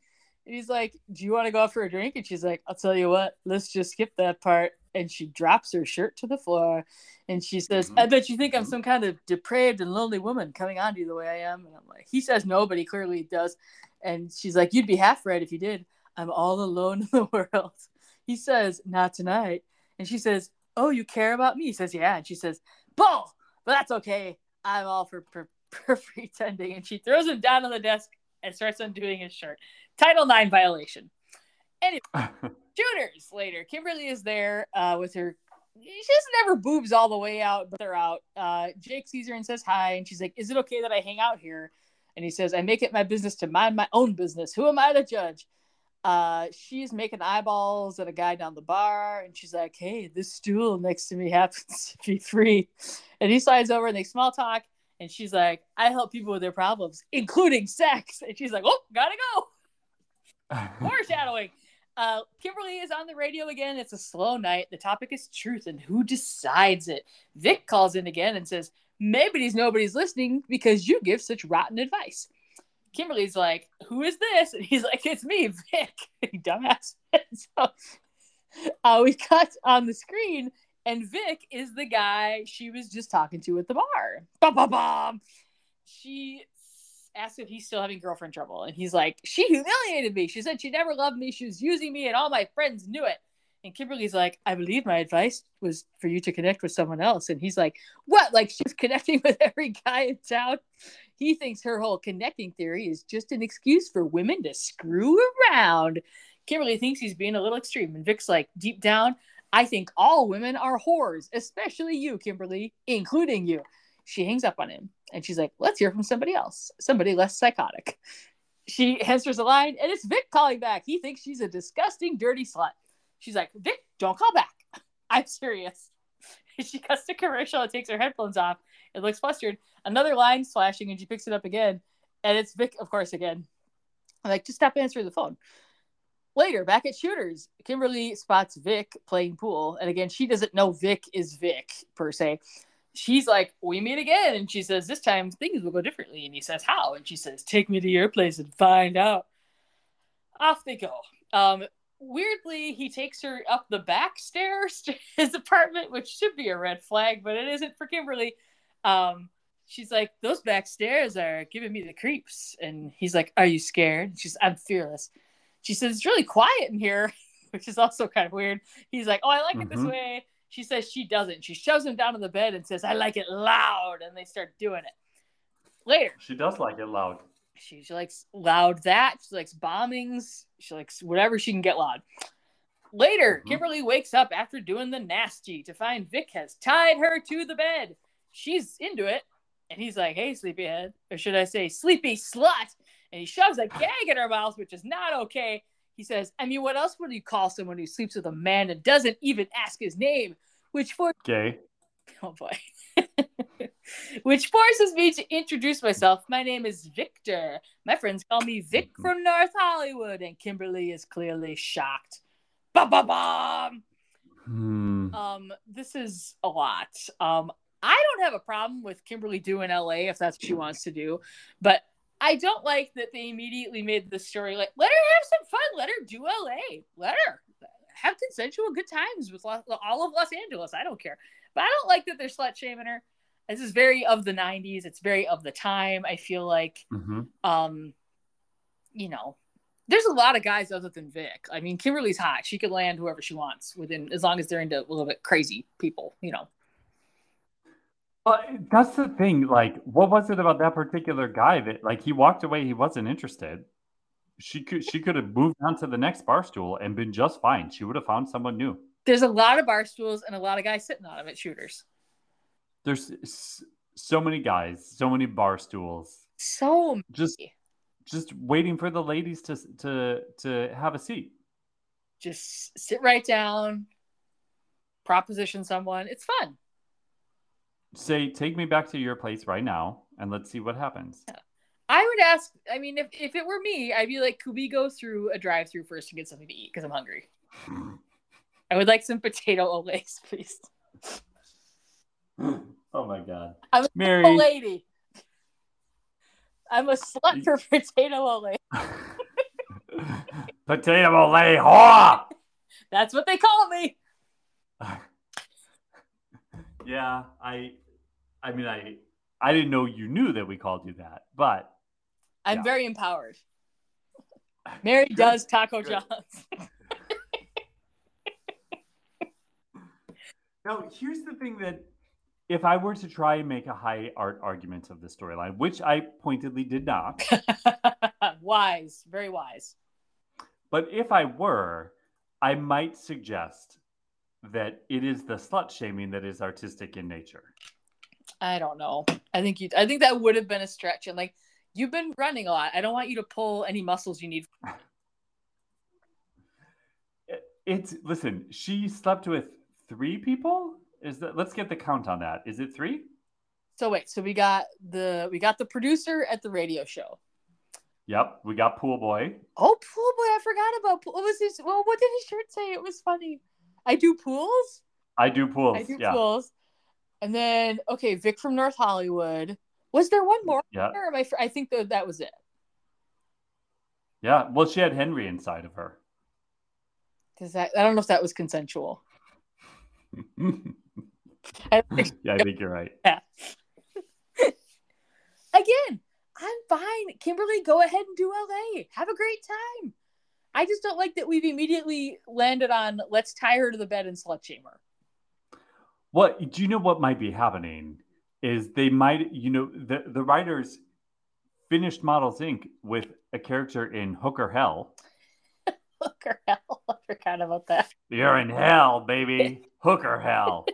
And he's like, Do you want to go out for a drink? And she's like, I'll tell you what, let's just skip that part. And she drops her shirt to the floor and she says, mm-hmm. I bet you think I'm mm-hmm. some kind of depraved and lonely woman coming on to you the way I am. And I'm like, He says no, but he clearly does. And she's like, You'd be half right if you did. I'm all alone in the world. He says, Not tonight. And she says, Oh, you care about me? He says, Yeah. And she says, Bull, but that's okay. I'm all for, for, for pretending. And she throws him down on the desk and starts undoing his shirt. Title IX violation. Anyway, shooters later. Kimberly is there uh, with her. She doesn't have her boobs all the way out, but they're out. Uh, Jake sees her and says hi, and she's like, "Is it okay that I hang out here?" And he says, "I make it my business to mind my own business. Who am I to judge?" Uh, she's making eyeballs at a guy down the bar, and she's like, "Hey, this stool next to me happens to be free." And he slides over, and they small talk. And she's like, "I help people with their problems, including sex." And she's like, "Oh, gotta go." Foreshadowing. Uh, Kimberly is on the radio again. It's a slow night. The topic is truth and who decides it. Vic calls in again and says, Maybe nobody's listening because you give such rotten advice. Kimberly's like, Who is this? And he's like, It's me, Vic. Dumbass. so uh, we cut on the screen, and Vic is the guy she was just talking to at the bar. Bum, bum, bum. She asks if he's still having girlfriend trouble. And he's like, She humiliated me. She said she never loved me. She was using me, and all my friends knew it. And Kimberly's like, I believe my advice was for you to connect with someone else. And he's like, What? Like she's connecting with every guy in town? He thinks her whole connecting theory is just an excuse for women to screw around. Kimberly thinks he's being a little extreme. And Vic's like, Deep down, I think all women are whores, especially you, Kimberly, including you. She hangs up on him and she's like, let's hear from somebody else, somebody less psychotic. She answers the line and it's Vic calling back. He thinks she's a disgusting, dirty slut. She's like, Vic, don't call back. I'm serious. She cuts to commercial and takes her headphones off. It looks flustered. Another line flashing and she picks it up again. And it's Vic, of course, again. I'm like, just stop answering the phone. Later, back at Shooters, Kimberly spots Vic playing pool. And again, she doesn't know Vic is Vic per se she's like, we meet again. And she says, this time things will go differently. And he says, how? And she says, take me to your place and find out. Off they go. Um, weirdly, he takes her up the back stairs to his apartment, which should be a red flag, but it isn't for Kimberly. Um, she's like, those back stairs are giving me the creeps. And he's like, are you scared? She's, I'm fearless. She says, it's really quiet in here, which is also kind of weird. He's like, oh, I like mm-hmm. it this mm-hmm. way. She says she doesn't. She shoves him down on the bed and says, I like it loud. And they start doing it. Later. She does like it loud. She, she likes loud that. She likes bombings. She likes whatever she can get loud. Later, mm-hmm. Kimberly wakes up after doing the nasty to find Vic has tied her to the bed. She's into it. And he's like, hey, sleepyhead. Or should I say, sleepy slut? And he shoves a gag in her mouth, which is not okay. He says, I mean, what else would you call someone who sleeps with a man and doesn't even ask his name? Which for gay. Oh boy. Which forces me to introduce myself. My name is Victor. My friends call me Vic mm-hmm. from North Hollywood, and Kimberly is clearly shocked. Ba ba bum. Hmm. Um, this is a lot. Um, I don't have a problem with Kimberly doing LA if that's what she wants to do, but I don't like that they immediately made the story like, let her have some fun, let her do LA, let her have consensual good times with all of Los Angeles. I don't care, but I don't like that they're slut shaming her. This is very of the '90s. It's very of the time. I feel like, mm-hmm. um, you know, there's a lot of guys other than Vic. I mean, Kimberly's hot. She could land whoever she wants within, as long as they're into a little bit crazy people. You know. But that's the thing. Like, what was it about that particular guy that, like, he walked away? He wasn't interested. She could she could have moved on to the next bar stool and been just fine. She would have found someone new. There's a lot of bar stools and a lot of guys sitting on them at shooters. There's so many guys, so many bar stools. So many. just just waiting for the ladies to to to have a seat. Just sit right down, proposition someone. It's fun say, take me back to your place right now and let's see what happens. Yeah. I would ask, I mean, if, if it were me, I'd be like, could we go through a drive through first to get something to eat? Because I'm hungry. I would like some potato olays, please. Oh my god. I'm a lady. I'm a slut for potato ole. potato ole whore. That's what they call me. Yeah, I I mean I I didn't know you knew that we called you that, but I'm yeah. very empowered. Mary Good. does Taco Good. John's. now, here's the thing that if I were to try and make a high art argument of the storyline, which I pointedly did not. wise, very wise. But if I were, I might suggest that it is the slut shaming that is artistic in nature. I don't know. I think you I think that would have been a stretch and like you've been running a lot. I don't want you to pull any muscles you need. It's listen, she slept with three people? Is that let's get the count on that. Is it three? So wait, so we got the we got the producer at the radio show. Yep, we got Pool Boy. Oh, Pool Boy! I forgot about What was his? Well, what did his shirt say? It was funny. I do pools. I do pools. I do yeah. pools. And then okay, Vic from North Hollywood. Was there one more? Yeah. I? I think that that was it. Yeah. Well, she had Henry inside of her. Does that? I don't know if that was consensual. I yeah, I think you're right. Yeah. Again, I'm fine. Kimberly, go ahead and do LA. Have a great time. I just don't like that we've immediately landed on let's tie her to the bed and slut shame her. What do you know what might be happening is they might, you know, the, the writers finished Models Inc. with a character in Hooker Hell. Hooker Hell. I forgot about that. You're in hell, baby. Hooker Hell.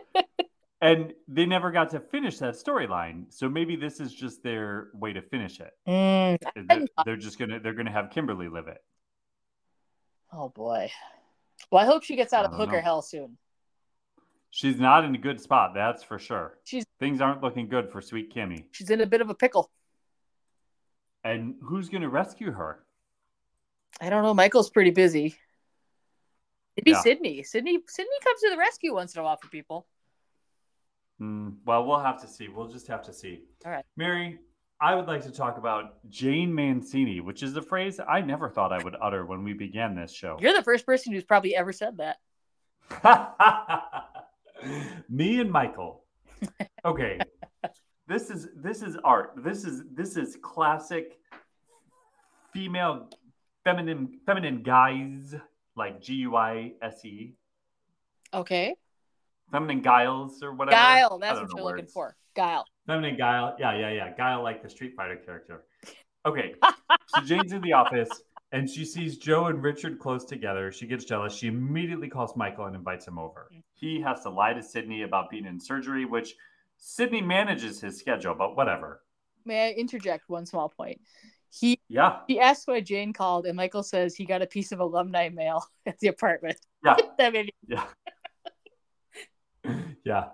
and they never got to finish that storyline. So maybe this is just their way to finish it. Mm, they're, they're just gonna they're gonna have Kimberly live it. Oh boy. Well, I hope she gets out of Hooker know. Hell soon. She's not in a good spot, that's for sure. She's things aren't looking good for sweet Kimmy. She's in a bit of a pickle. And who's going to rescue her? I don't know. Michael's pretty busy. Maybe yeah. Sydney. Sydney. Sydney comes to the rescue once in a while for people. Mm, well, we'll have to see. We'll just have to see. All right, Mary. I would like to talk about Jane Mancini, which is a phrase I never thought I would utter when we began this show. You're the first person who's probably ever said that. Me and Michael. Okay. this is this is art. This is this is classic female feminine feminine guys like G U I S E. Okay. Feminine guiles or whatever. Guile, that's what you're words. looking for. Guile. Feminine guile. Yeah, yeah, yeah. Guile like the Street Fighter character. Okay. so Jane's in the office and she sees Joe and Richard close together. She gets jealous. She immediately calls Michael and invites him over. Mm. He has to lie to Sydney about being in surgery, which Sydney manages his schedule, but whatever. May I interject one small point? He yeah. He asked why Jane called, and Michael says he got a piece of alumni mail at the apartment. Yeah. that made yeah. yeah.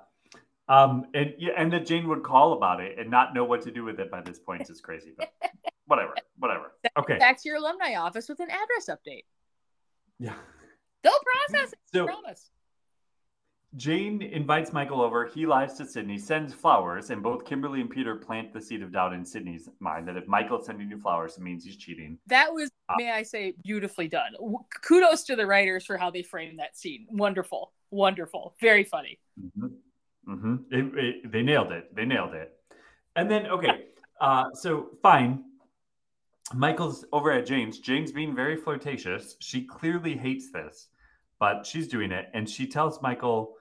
Um, and and that Jane would call about it and not know what to do with it by this point is crazy. But whatever, whatever. Okay. Back to your alumni office with an address update. Yeah. They'll process it. So, promise. Jane invites Michael over. He lies to Sydney, sends flowers, and both Kimberly and Peter plant the seed of doubt in Sydney's mind that if Michael's sending you flowers, it means he's cheating. That was, uh, may I say, beautifully done. Kudos to the writers for how they framed that scene. Wonderful, wonderful, very funny. Mm-hmm. Mm-hmm. It, it, they nailed it. They nailed it. And then, okay, uh, so fine. Michael's over at Jane's. Jane's being very flirtatious. She clearly hates this, but she's doing it. And she tells Michael,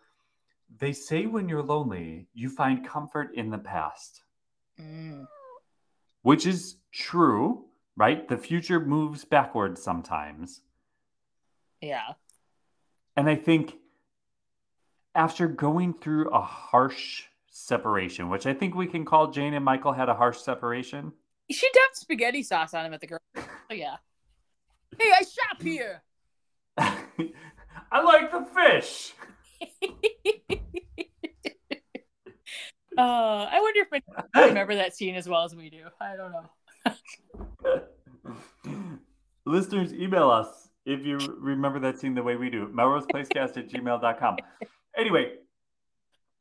they say when you're lonely, you find comfort in the past, mm. which is true, right? The future moves backwards sometimes. Yeah. And I think after going through a harsh separation, which I think we can call Jane and Michael had a harsh separation. She dumped spaghetti sauce on him at the girl. Oh, yeah. Hey, I shop here. I like the fish. uh, I wonder if I remember that scene as well as we do. I don't know. Listeners, email us if you remember that scene the way we do. MelrosePlacecast at gmail.com. Anyway,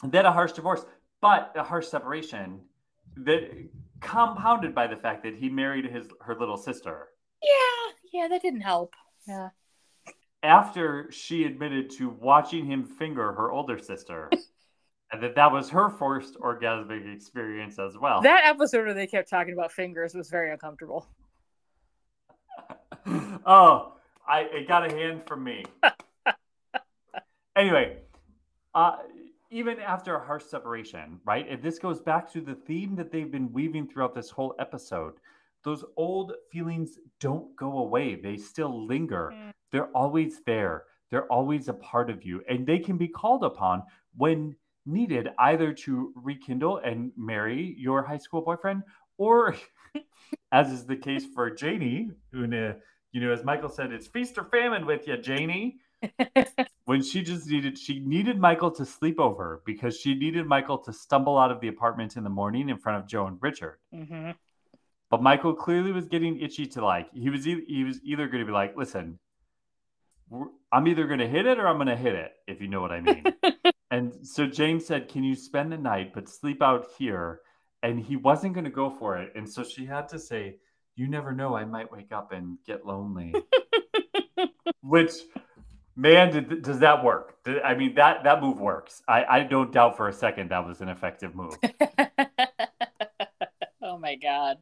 then a harsh divorce. but a harsh separation that compounded by the fact that he married his her little sister. Yeah, yeah, that didn't help. Yeah. After she admitted to watching him finger her older sister. and that that was her first orgasmic experience as well. That episode where they kept talking about fingers was very uncomfortable. oh, I it got a hand from me. anyway, uh, even after a harsh separation, right? And this goes back to the theme that they've been weaving throughout this whole episode. Those old feelings don't go away, they still linger. Mm. They're always there, they're always a part of you, and they can be called upon when needed either to rekindle and marry your high school boyfriend or as is the case for Janie, who, you know, as Michael said, it's feast or famine with you, Janie. when she just needed she needed Michael to sleep over because she needed Michael to stumble out of the apartment in the morning in front of Joe and Richard. Mm-hmm. But Michael clearly was getting itchy to like he was e- he was either going to be like, listen, I'm either going to hit it or I'm going to hit it, if you know what I mean. and so Jane said, "Can you spend the night but sleep out here?" And he wasn't going to go for it, and so she had to say, "You never know, I might wake up and get lonely." Which man did, does that work? I mean that that move works. I, I don't doubt for a second that was an effective move. Oh my god.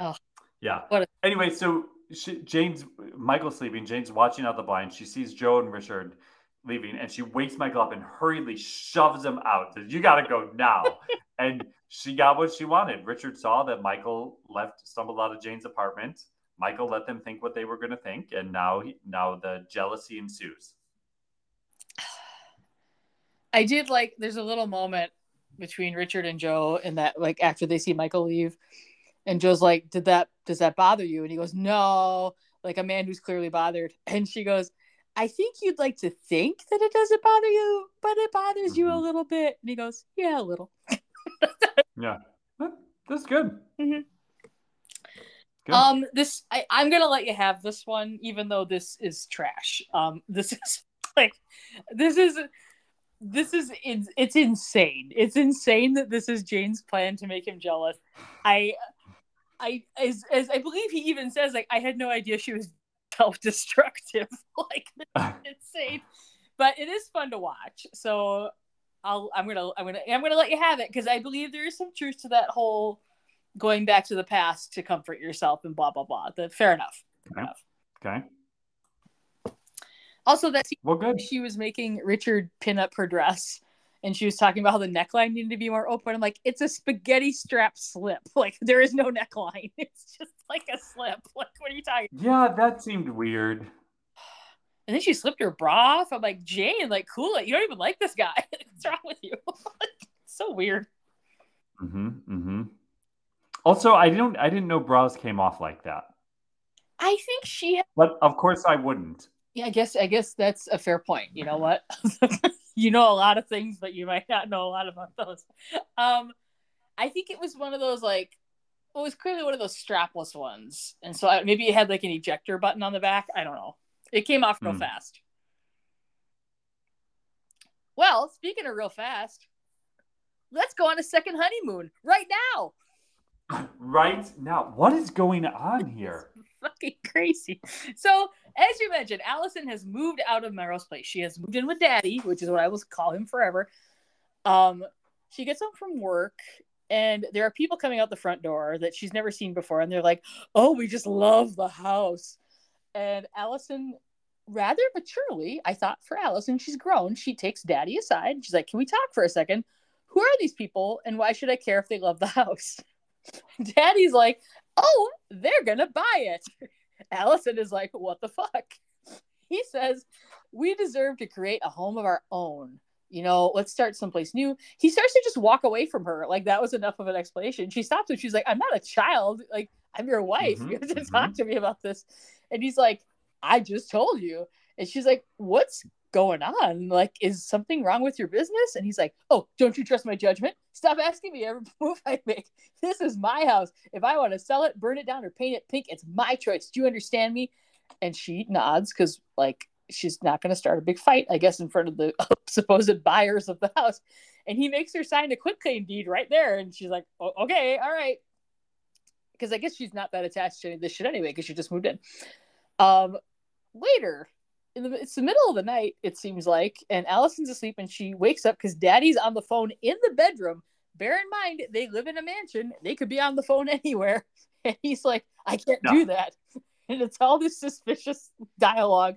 Oh. Yeah. What a- anyway so she, jane's michael's sleeping jane's watching out the blind. She sees joe and richard leaving and she wakes michael up and hurriedly shoves him out. Says you gotta go now. And she got what she wanted. Richard saw that michael left stumbled out of jane's apartment Michael let them think what they were going to think, and now now the jealousy ensues. I did like. There's a little moment between Richard and Joe and that, like after they see Michael leave, and Joe's like, "Did that does that bother you?" And he goes, "No." Like a man who's clearly bothered, and she goes, "I think you'd like to think that it doesn't bother you, but it bothers mm-hmm. you a mm-hmm. little bit." And he goes, "Yeah, a little." yeah, that's good. Mm-hmm. Good. Um, this I, I'm gonna let you have this one, even though this is trash. Um, this is like, this is this is it's, it's insane. It's insane that this is Jane's plan to make him jealous. I, I as as I believe he even says like I had no idea she was self-destructive. like insane, but it is fun to watch. So I'll I'm gonna I'm gonna I'm gonna let you have it because I believe there is some truth to that whole going back to the past to comfort yourself and blah blah blah. The, fair enough. Fair okay. Enough. okay. Also, that well, good. She was making Richard pin up her dress, and she was talking about how the neckline needed to be more open. I'm like, it's a spaghetti strap slip. Like there is no neckline. It's just like a slip. Like what are you talking? Yeah, that seemed weird. And then she slipped her bra off. I'm like, Jane, like, cool it. You don't even like this guy. What's wrong with you? so weird. Mm-hmm. Mm-hmm. Also, I didn't I didn't know bras came off like that. I think she. But of course, I wouldn't. Yeah, I guess I guess that's a fair point. You know what? you know a lot of things, but you might not know a lot about those. Um, I think it was one of those like well, it was clearly one of those strapless ones, and so I, maybe it had like an ejector button on the back. I don't know. It came off real mm. fast. Well, speaking of real fast, let's go on a second honeymoon right now right now. What is going on here? fucking crazy. So, as you mentioned, Alison has moved out of Melrose Place. She has moved in with Daddy, which is what I will call him forever. Um, she gets home from work, and there are people coming out the front door that she's never seen before, and they're like, "Oh, we just love the house." And Alison, rather maturely, I thought for Alison, she's grown. She takes Daddy aside. She's like, "Can we talk for a second? Who are these people, and why should I care if they love the house?" Daddy's like, oh, they're going to buy it. Alison is like, what the fuck? He says, we deserve to create a home of our own. You know, let's start someplace new. He starts to just walk away from her. Like, that was enough of an explanation. She stops and she's like, I'm not a child. Like, I'm your wife. Mm-hmm, you have to mm-hmm. talk to me about this. And he's like, I just told you. And she's like, What's going on? Like, is something wrong with your business? And he's like, Oh, don't you trust my judgment? Stop asking me every move I make. This is my house. If I want to sell it, burn it down, or paint it pink, it's my choice. Do you understand me? And she nods because, like, she's not going to start a big fight, I guess, in front of the supposed buyers of the house. And he makes her sign a quitclaim deed right there. And she's like, okay, all right. Because I guess she's not that attached to this shit anyway, because she just moved in. Um, later, the, it's the middle of the night, it seems like, and Alison's asleep and she wakes up because daddy's on the phone in the bedroom. Bear in mind, they live in a mansion. They could be on the phone anywhere. And he's like, I can't no. do that. And it's all this suspicious dialogue.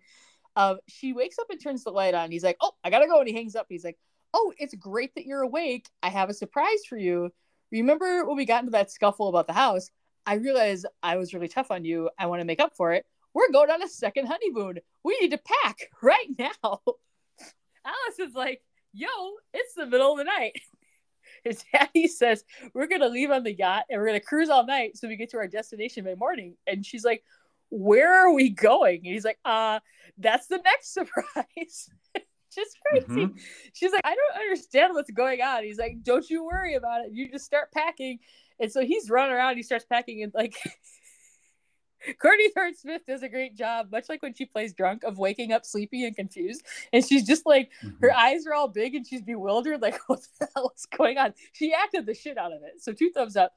Um, she wakes up and turns the light on. He's like, Oh, I gotta go. And he hangs up. He's like, Oh, it's great that you're awake. I have a surprise for you. Remember when we got into that scuffle about the house? I realized I was really tough on you. I want to make up for it we're going on a second honeymoon. We need to pack right now. Alice is like, yo, it's the middle of the night. His daddy says, we're going to leave on the yacht and we're going to cruise all night so we get to our destination by morning. And she's like, where are we going? And he's like, uh, that's the next surprise. just crazy. Mm-hmm. She's like, I don't understand what's going on. He's like, don't you worry about it. You just start packing. And so he's running around. He starts packing and like Courtney Thorne Smith does a great job, much like when she plays drunk, of waking up sleepy and confused. And she's just like, mm-hmm. her eyes are all big and she's bewildered, like, what the hell is going on? She acted the shit out of it. So two thumbs up.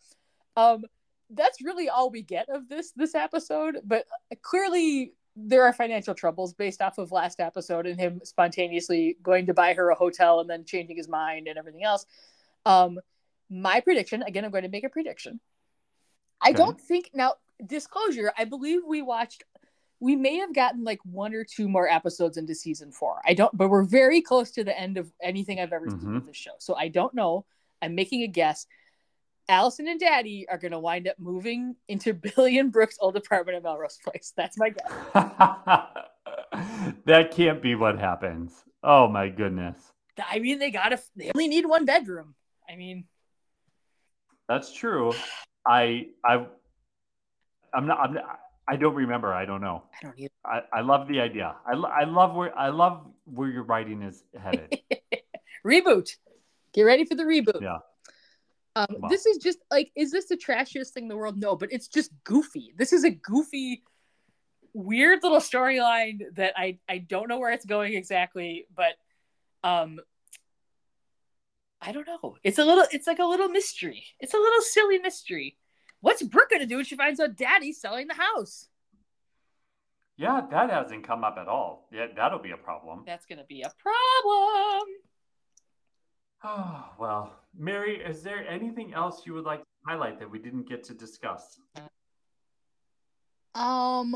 Um, that's really all we get of this this episode. But clearly there are financial troubles based off of last episode and him spontaneously going to buy her a hotel and then changing his mind and everything else. Um, my prediction, again, I'm going to make a prediction. I okay. don't think now disclosure, I believe we watched we may have gotten like one or two more episodes into season four. I don't, but we're very close to the end of anything I've ever mm-hmm. seen of this show. So I don't know. I'm making a guess. Alison and Daddy are going to wind up moving into Billy and Brooke's old apartment at Melrose Place. That's my guess. that can't be what happens. Oh my goodness. I mean, they got to. They only need one bedroom. I mean, that's true. I I I'm not. I'm not, I don't remember. I don't know. I don't either. I, I love the idea. I, I love where I love where your writing is headed. reboot. Get ready for the reboot. Yeah. Um, wow. This is just like, is this the trashiest thing in the world? No, but it's just goofy. This is a goofy, weird little storyline that I I don't know where it's going exactly, but um, I don't know. It's a little. It's like a little mystery. It's a little silly mystery. What's Brooke gonna do when she finds out Daddy's selling the house? Yeah, that hasn't come up at all. Yeah, that'll be a problem. That's gonna be a problem. Oh well, Mary, is there anything else you would like to highlight that we didn't get to discuss? Um,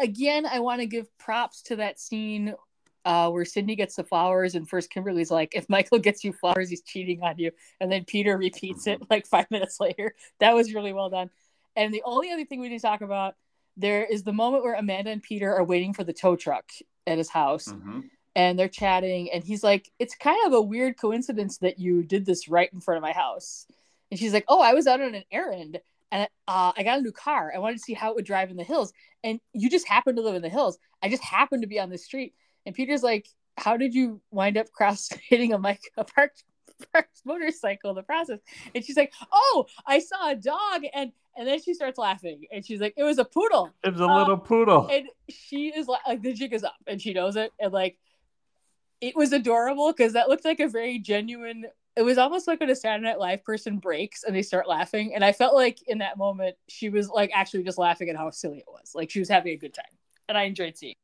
again, I want to give props to that scene uh, where Sydney gets the flowers, and first Kimberly's like, "If Michael gets you flowers, he's cheating on you," and then Peter repeats it like five minutes later. That was really well done. And the only other thing we need to talk about there is the moment where Amanda and Peter are waiting for the tow truck at his house. Mm-hmm. And they're chatting, and he's like, It's kind of a weird coincidence that you did this right in front of my house. And she's like, Oh, I was out on an errand and uh, I got a new car. I wanted to see how it would drive in the hills. And you just happen to live in the hills. I just happened to be on the street. And Peter's like, How did you wind up cross hitting a mic a parked, parked motorcycle in the process? And she's like, Oh, I saw a dog and and then she starts laughing and she's like, It was a poodle. It was a uh, little poodle. And she is like, like the jig is up and she knows it. And like it was adorable because that looked like a very genuine it was almost like when a Saturday Night Live person breaks and they start laughing. And I felt like in that moment, she was like actually just laughing at how silly it was. Like she was having a good time. And I enjoyed seeing.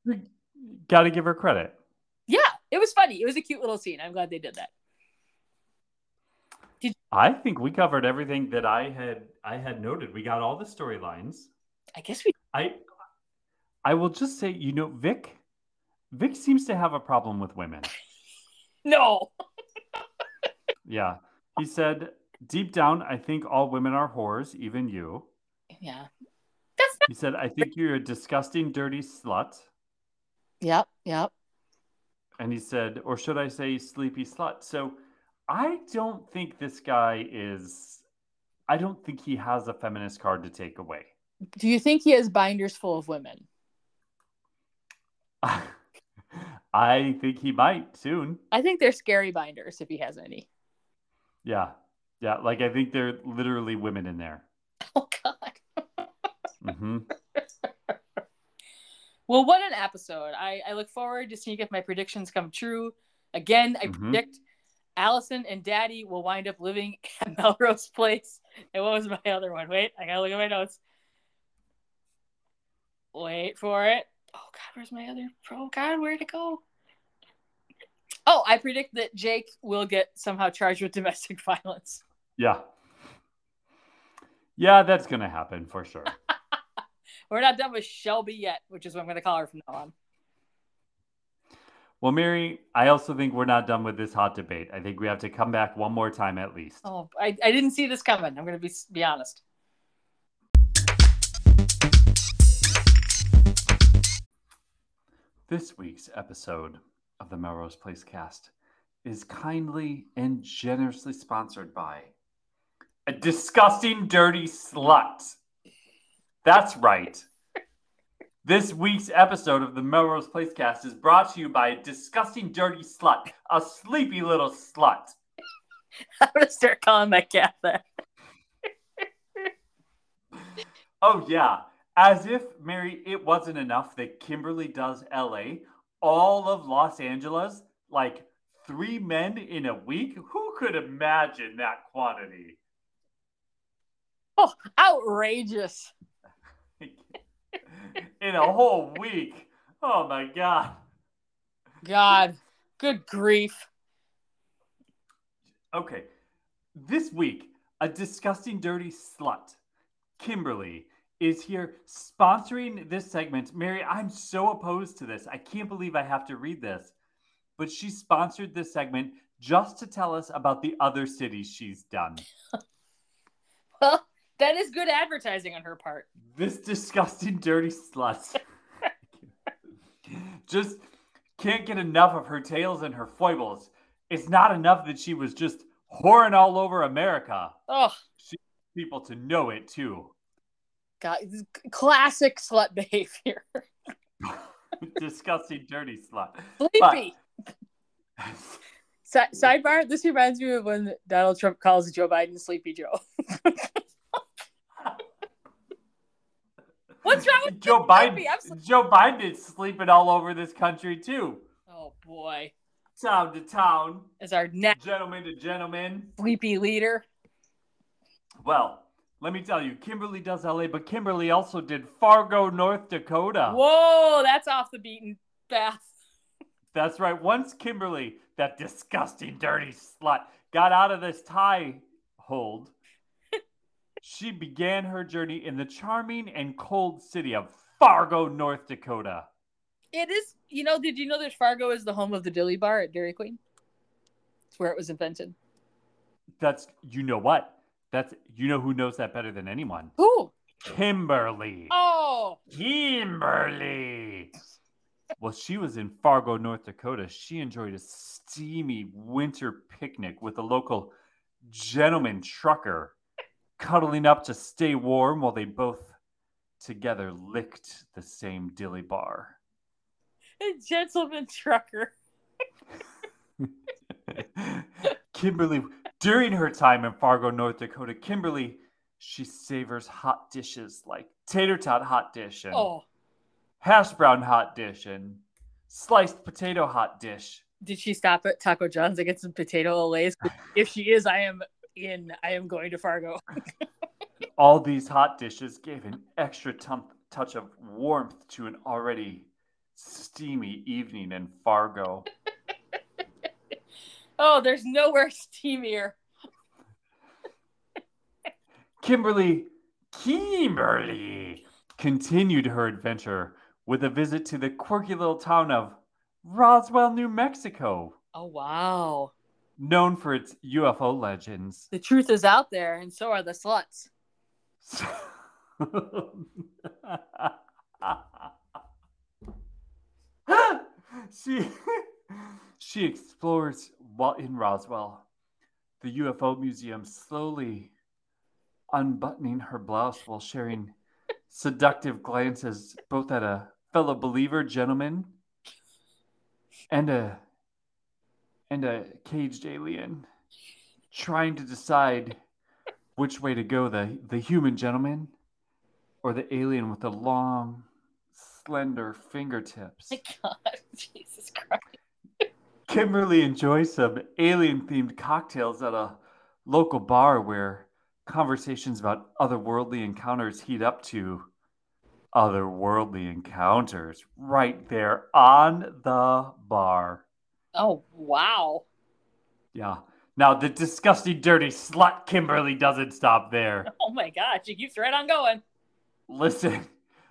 Got to give her credit. Yeah, it was funny. It was a cute little scene. I'm glad they did that. Did- I think we covered everything that I had I had noted. We got all the storylines. I guess we I I will just say, you know, Vic Vic seems to have a problem with women. no. yeah. He said, deep down, I think all women are whores, even you. Yeah. That's not- he said, I think you're a disgusting, dirty slut. Yep, yep. And he said, or should I say sleepy slut? So I don't think this guy is, I don't think he has a feminist card to take away. Do you think he has binders full of women? I think he might soon. I think they're scary binders if he has any. Yeah. Yeah. Like I think they're literally women in there. Oh, God. mm-hmm. Well, what an episode! I, I look forward to seeing if my predictions come true. Again, I mm-hmm. predict Alison and Daddy will wind up living at Melrose Place. And what was my other one? Wait, I gotta look at my notes. Wait for it. Oh God, where's my other? Oh God, where'd it go? Oh, I predict that Jake will get somehow charged with domestic violence. Yeah. Yeah, that's gonna happen for sure. We're not done with Shelby yet, which is what I'm gonna call her from now on. Well, Mary, I also think we're not done with this hot debate. I think we have to come back one more time at least. Oh, I, I didn't see this coming. I'm going to be be honest. This week's episode of the Melrose Place cast is kindly and generously sponsored by a disgusting, dirty slut. That's right. This week's episode of the Melrose Place cast is brought to you by a disgusting, dirty slut, a sleepy little slut. I'm gonna start calling my cat that. oh yeah, as if Mary, it wasn't enough that Kimberly does LA, all of Los Angeles, like three men in a week. Who could imagine that quantity? Oh, outrageous. In a whole week. Oh my god. God, good grief. Okay. This week, a disgusting dirty slut, Kimberly, is here sponsoring this segment. Mary, I'm so opposed to this. I can't believe I have to read this. But she sponsored this segment just to tell us about the other cities she's done. well, that is good advertising on her part. This disgusting, dirty slut. just can't get enough of her tales and her foibles. It's not enough that she was just whoring all over America. Oh, she people to know it too. God, classic slut behavior. Disgusting, dirty slut. Sleepy. But... sidebar: This reminds me of when Donald Trump calls Joe Biden Sleepy Joe. What's wrong with Joe Biden? Joe Biden is sleeping all over this country too. Oh boy. Town to town. As our next gentleman to gentleman. Sleepy leader. Well, let me tell you, Kimberly does LA, but Kimberly also did Fargo, North Dakota. Whoa, that's off the beaten path. That's right. Once Kimberly, that disgusting, dirty slut, got out of this tie hold, she began her journey in the charming and cold city of Fargo, North Dakota. It is, you know, did you know that Fargo is the home of the Dilly Bar at Dairy Queen? It's where it was invented. That's, you know what? That's, you know who knows that better than anyone? Who? Kimberly. Oh. Kimberly. Well, she was in Fargo, North Dakota. She enjoyed a steamy winter picnic with a local gentleman trucker cuddling up to stay warm while they both together licked the same dilly bar. A gentleman trucker. Kimberly, during her time in Fargo, North Dakota, Kimberly, she savors hot dishes like tater tot hot dish and oh. hash brown hot dish and sliced potato hot dish. Did she stop at Taco John's to get some potato Olés? if she is, I am in I am going to Fargo. All these hot dishes gave an extra touch of warmth to an already steamy evening in Fargo. oh, there's nowhere steamier. Kimberly, Kimberly continued her adventure with a visit to the quirky little town of Roswell, New Mexico. Oh, wow known for its UFO legends. The truth is out there, and so are the sluts. she she explores while in Roswell, the UFO museum, slowly unbuttoning her blouse while sharing seductive glances both at a fellow believer gentleman and a and a caged alien trying to decide which way to go the, the human gentleman or the alien with the long, slender fingertips. My God, Jesus Christ. Kimberly enjoys some alien themed cocktails at a local bar where conversations about otherworldly encounters heat up to otherworldly encounters right there on the bar. Oh, wow. Yeah. Now, the disgusting, dirty slut Kimberly doesn't stop there. Oh my God, she keeps right on going. Listen,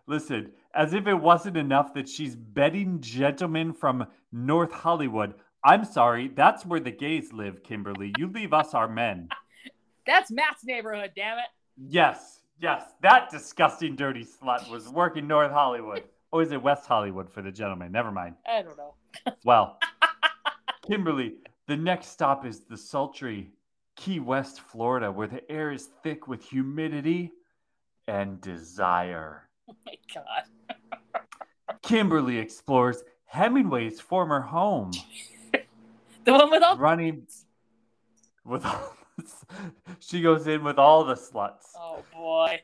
listen, as if it wasn't enough that she's bedding gentlemen from North Hollywood. I'm sorry, that's where the gays live, Kimberly. You leave us our men. That's Matt's neighborhood, damn it. Yes, yes, that disgusting, dirty slut was working North Hollywood. Or is it West Hollywood for the gentleman? Never mind. I don't know. Well, Kimberly, the next stop is the sultry Key West, Florida, where the air is thick with humidity and desire. Oh my God. Kimberly explores Hemingway's former home, The one with all running with all. She goes in with all the sluts Oh boy.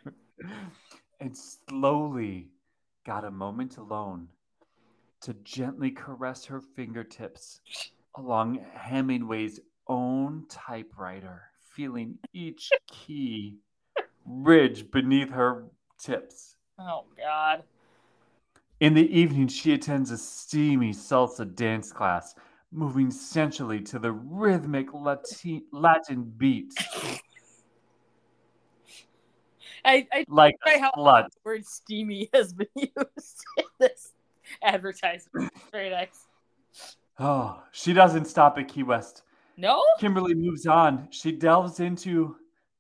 and slowly got a moment alone to gently caress her fingertips along Hemingway's own typewriter, feeling each key ridge beneath her tips. Oh God. In the evening, she attends a steamy salsa dance class, moving sensually to the rhythmic Latin, Latin beats, I, I like a how- slut. the word steamy has been used in this advertisement. Very nice. Oh, she doesn't stop at Key West. No? Kimberly moves on. She delves into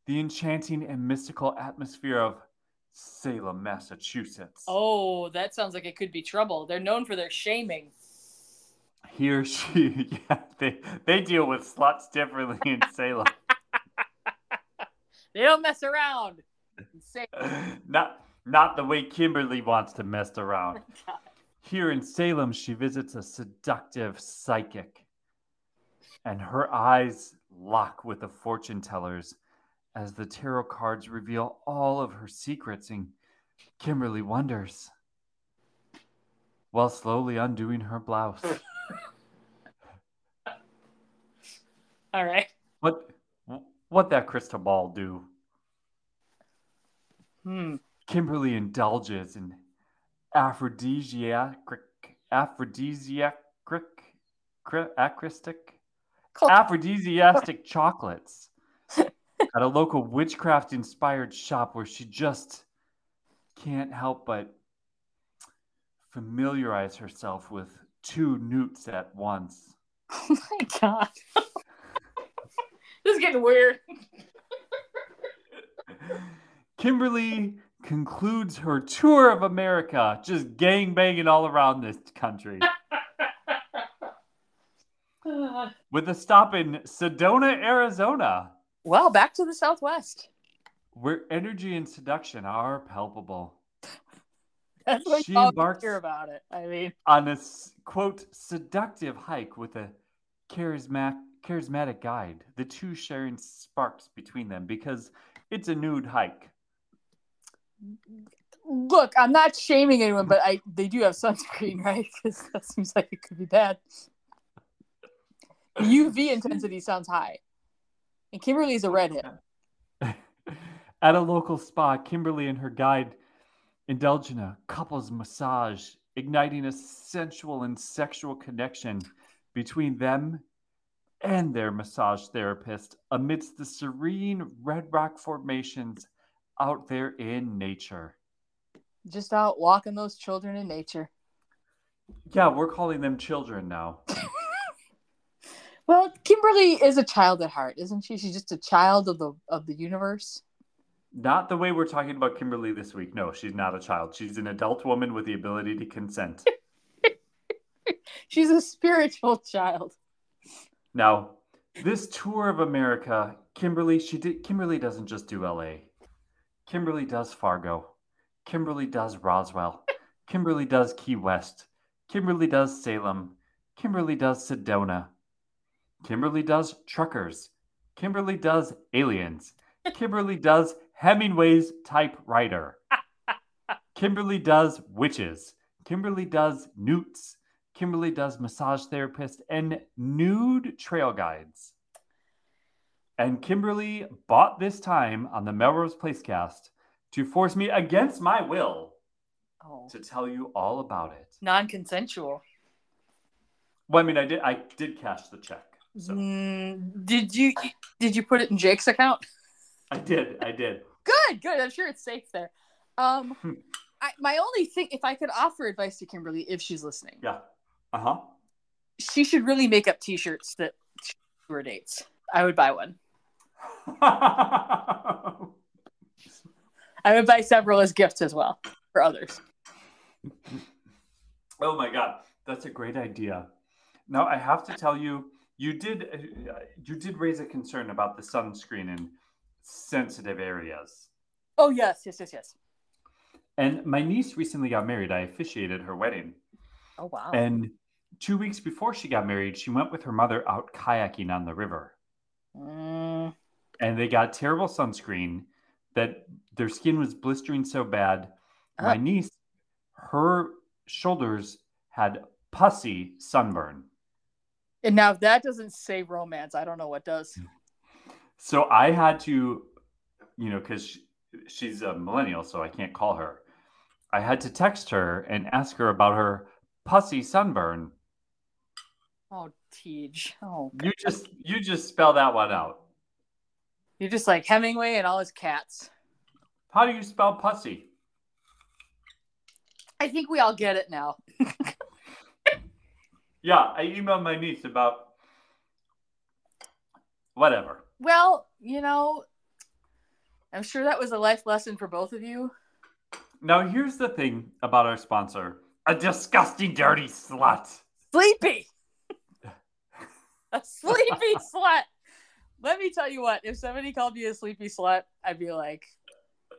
the enchanting and mystical atmosphere of Salem, Massachusetts. Oh, that sounds like it could be trouble. They're known for their shaming. Here she, yeah, they, they deal with sluts differently in Salem. They don't mess around. Not, not the way Kimberly wants to mess around. Oh Here in Salem, she visits a seductive psychic, and her eyes lock with the fortune tellers as the tarot cards reveal all of her secrets, and Kimberly wonders while slowly undoing her blouse. all right. What what that crystal ball do? Hmm. Kimberly indulges in aphrodisiac aphrodisiac acristic Cool. chocolates at a local witchcraft inspired shop where she just can't help but familiarize herself with two newts at once. Oh my god. this is getting weird. Kimberly concludes her tour of America, just gang banging all around this country, with a stop in Sedona, Arizona, well, back to the Southwest. where energy and seduction are palpable. That's what She embarks- hear about it. I mean, On a s- quote seductive hike with a charismatic charismatic guide, the two sharing sparks between them because it's a nude hike. Look, I'm not shaming anyone, but I they do have sunscreen, right? Because that seems like it could be bad. UV intensity sounds high, and Kimberly's a redhead. At a local spa, Kimberly and her guide indulge in a couple's massage, igniting a sensual and sexual connection between them and their massage therapist amidst the serene red rock formations out there in nature. Just out walking those children in nature. Yeah, we're calling them children now. Well, Kimberly is a child at heart, isn't she? She's just a child of the of the universe. Not the way we're talking about Kimberly this week. No, she's not a child. She's an adult woman with the ability to consent. She's a spiritual child. Now, this tour of America, Kimberly, she did Kimberly doesn't just do LA. Kimberly does Fargo. Kimberly does Roswell. Kimberly does Key West. Kimberly does Salem. Kimberly does Sedona. Kimberly does truckers. Kimberly does aliens. Kimberly does Hemingway's typewriter. Kimberly does witches. Kimberly does newts. Kimberly does massage therapist and nude trail guides. And Kimberly bought this time on the Melrose Place cast to force me against my will oh. to tell you all about it. Non-consensual. Well, I mean, I did. I did cash the check. So. Mm, did you? Did you put it in Jake's account? I did. I did. Good. Good. I'm sure it's safe there. Um, hmm. I, my only thing, if I could offer advice to Kimberly, if she's listening, yeah, uh huh, she should really make up T-shirts that tour dates. I would buy one. I would buy several as gifts as well for others. Oh my god, that's a great idea. Now I have to tell you, you did uh, you did raise a concern about the sunscreen in sensitive areas. Oh yes, yes, yes, yes. And my niece recently got married. I officiated her wedding. Oh wow. And two weeks before she got married, she went with her mother out kayaking on the river. Mm. And they got terrible sunscreen that their skin was blistering so bad. My niece, her shoulders had pussy sunburn. And now if that doesn't say romance, I don't know what does. So I had to, you know, because she, she's a millennial, so I can't call her. I had to text her and ask her about her pussy sunburn. Oh, Tej. Oh, God. you just you just spell that one out. You're just like Hemingway and all his cats. How do you spell pussy? I think we all get it now. yeah, I emailed my niece about whatever. Well, you know, I'm sure that was a life lesson for both of you. Now, here's the thing about our sponsor a disgusting, dirty slut. Sleepy. a sleepy slut. Let me tell you what, if somebody called me a sleepy slut, I'd be like,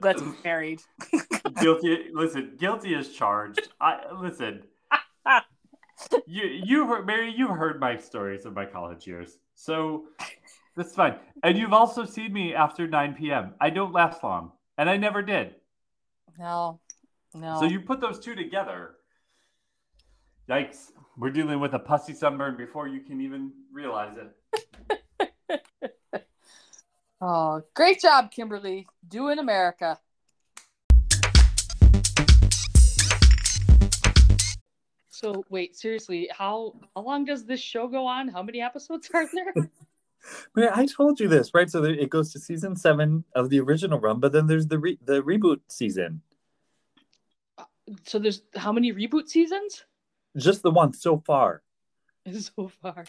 let's be married. guilty. Listen, guilty is charged. I listen. you you heard Mary, you heard my stories of my college years. So that's fine. And you've also seen me after 9 p.m. I don't last long. And I never did. No. No. So you put those two together. Yikes. We're dealing with a pussy sunburn before you can even realize it. Oh, great job, Kimberly. Doing America. So wait, seriously, how how long does this show go on? How many episodes are there? I told you this, right? So it goes to season seven of the original run, but then there's the re- the reboot season. So there's how many reboot seasons? Just the one so far. So far.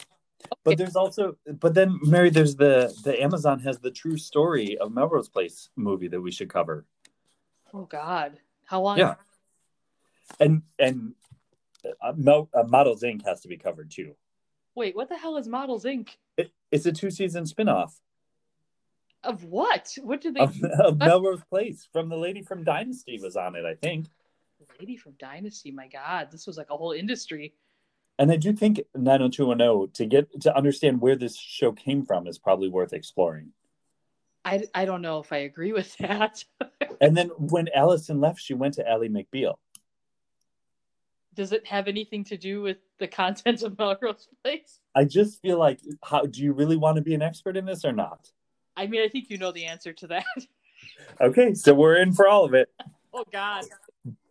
Okay. But there's also, but then Mary, there's the the Amazon has the true story of Melrose Place movie that we should cover. Oh God, how long? Yeah, and and uh, Mel, uh, Models Inc. has to be covered too. Wait, what the hell is Models Inc? It, it's a two season spinoff. Of what? What did they? Of, of Melrose Place from the lady from Dynasty was on it, I think. The lady from Dynasty, my God, this was like a whole industry. And I do think 90210 to get to understand where this show came from is probably worth exploring. I, I don't know if I agree with that. and then when Alison left, she went to Ally McBeal does it have anything to do with the contents of Melrose Place? I just feel like, how do you really want to be an expert in this or not? I mean, I think you know the answer to that. okay, so we're in for all of it. oh God.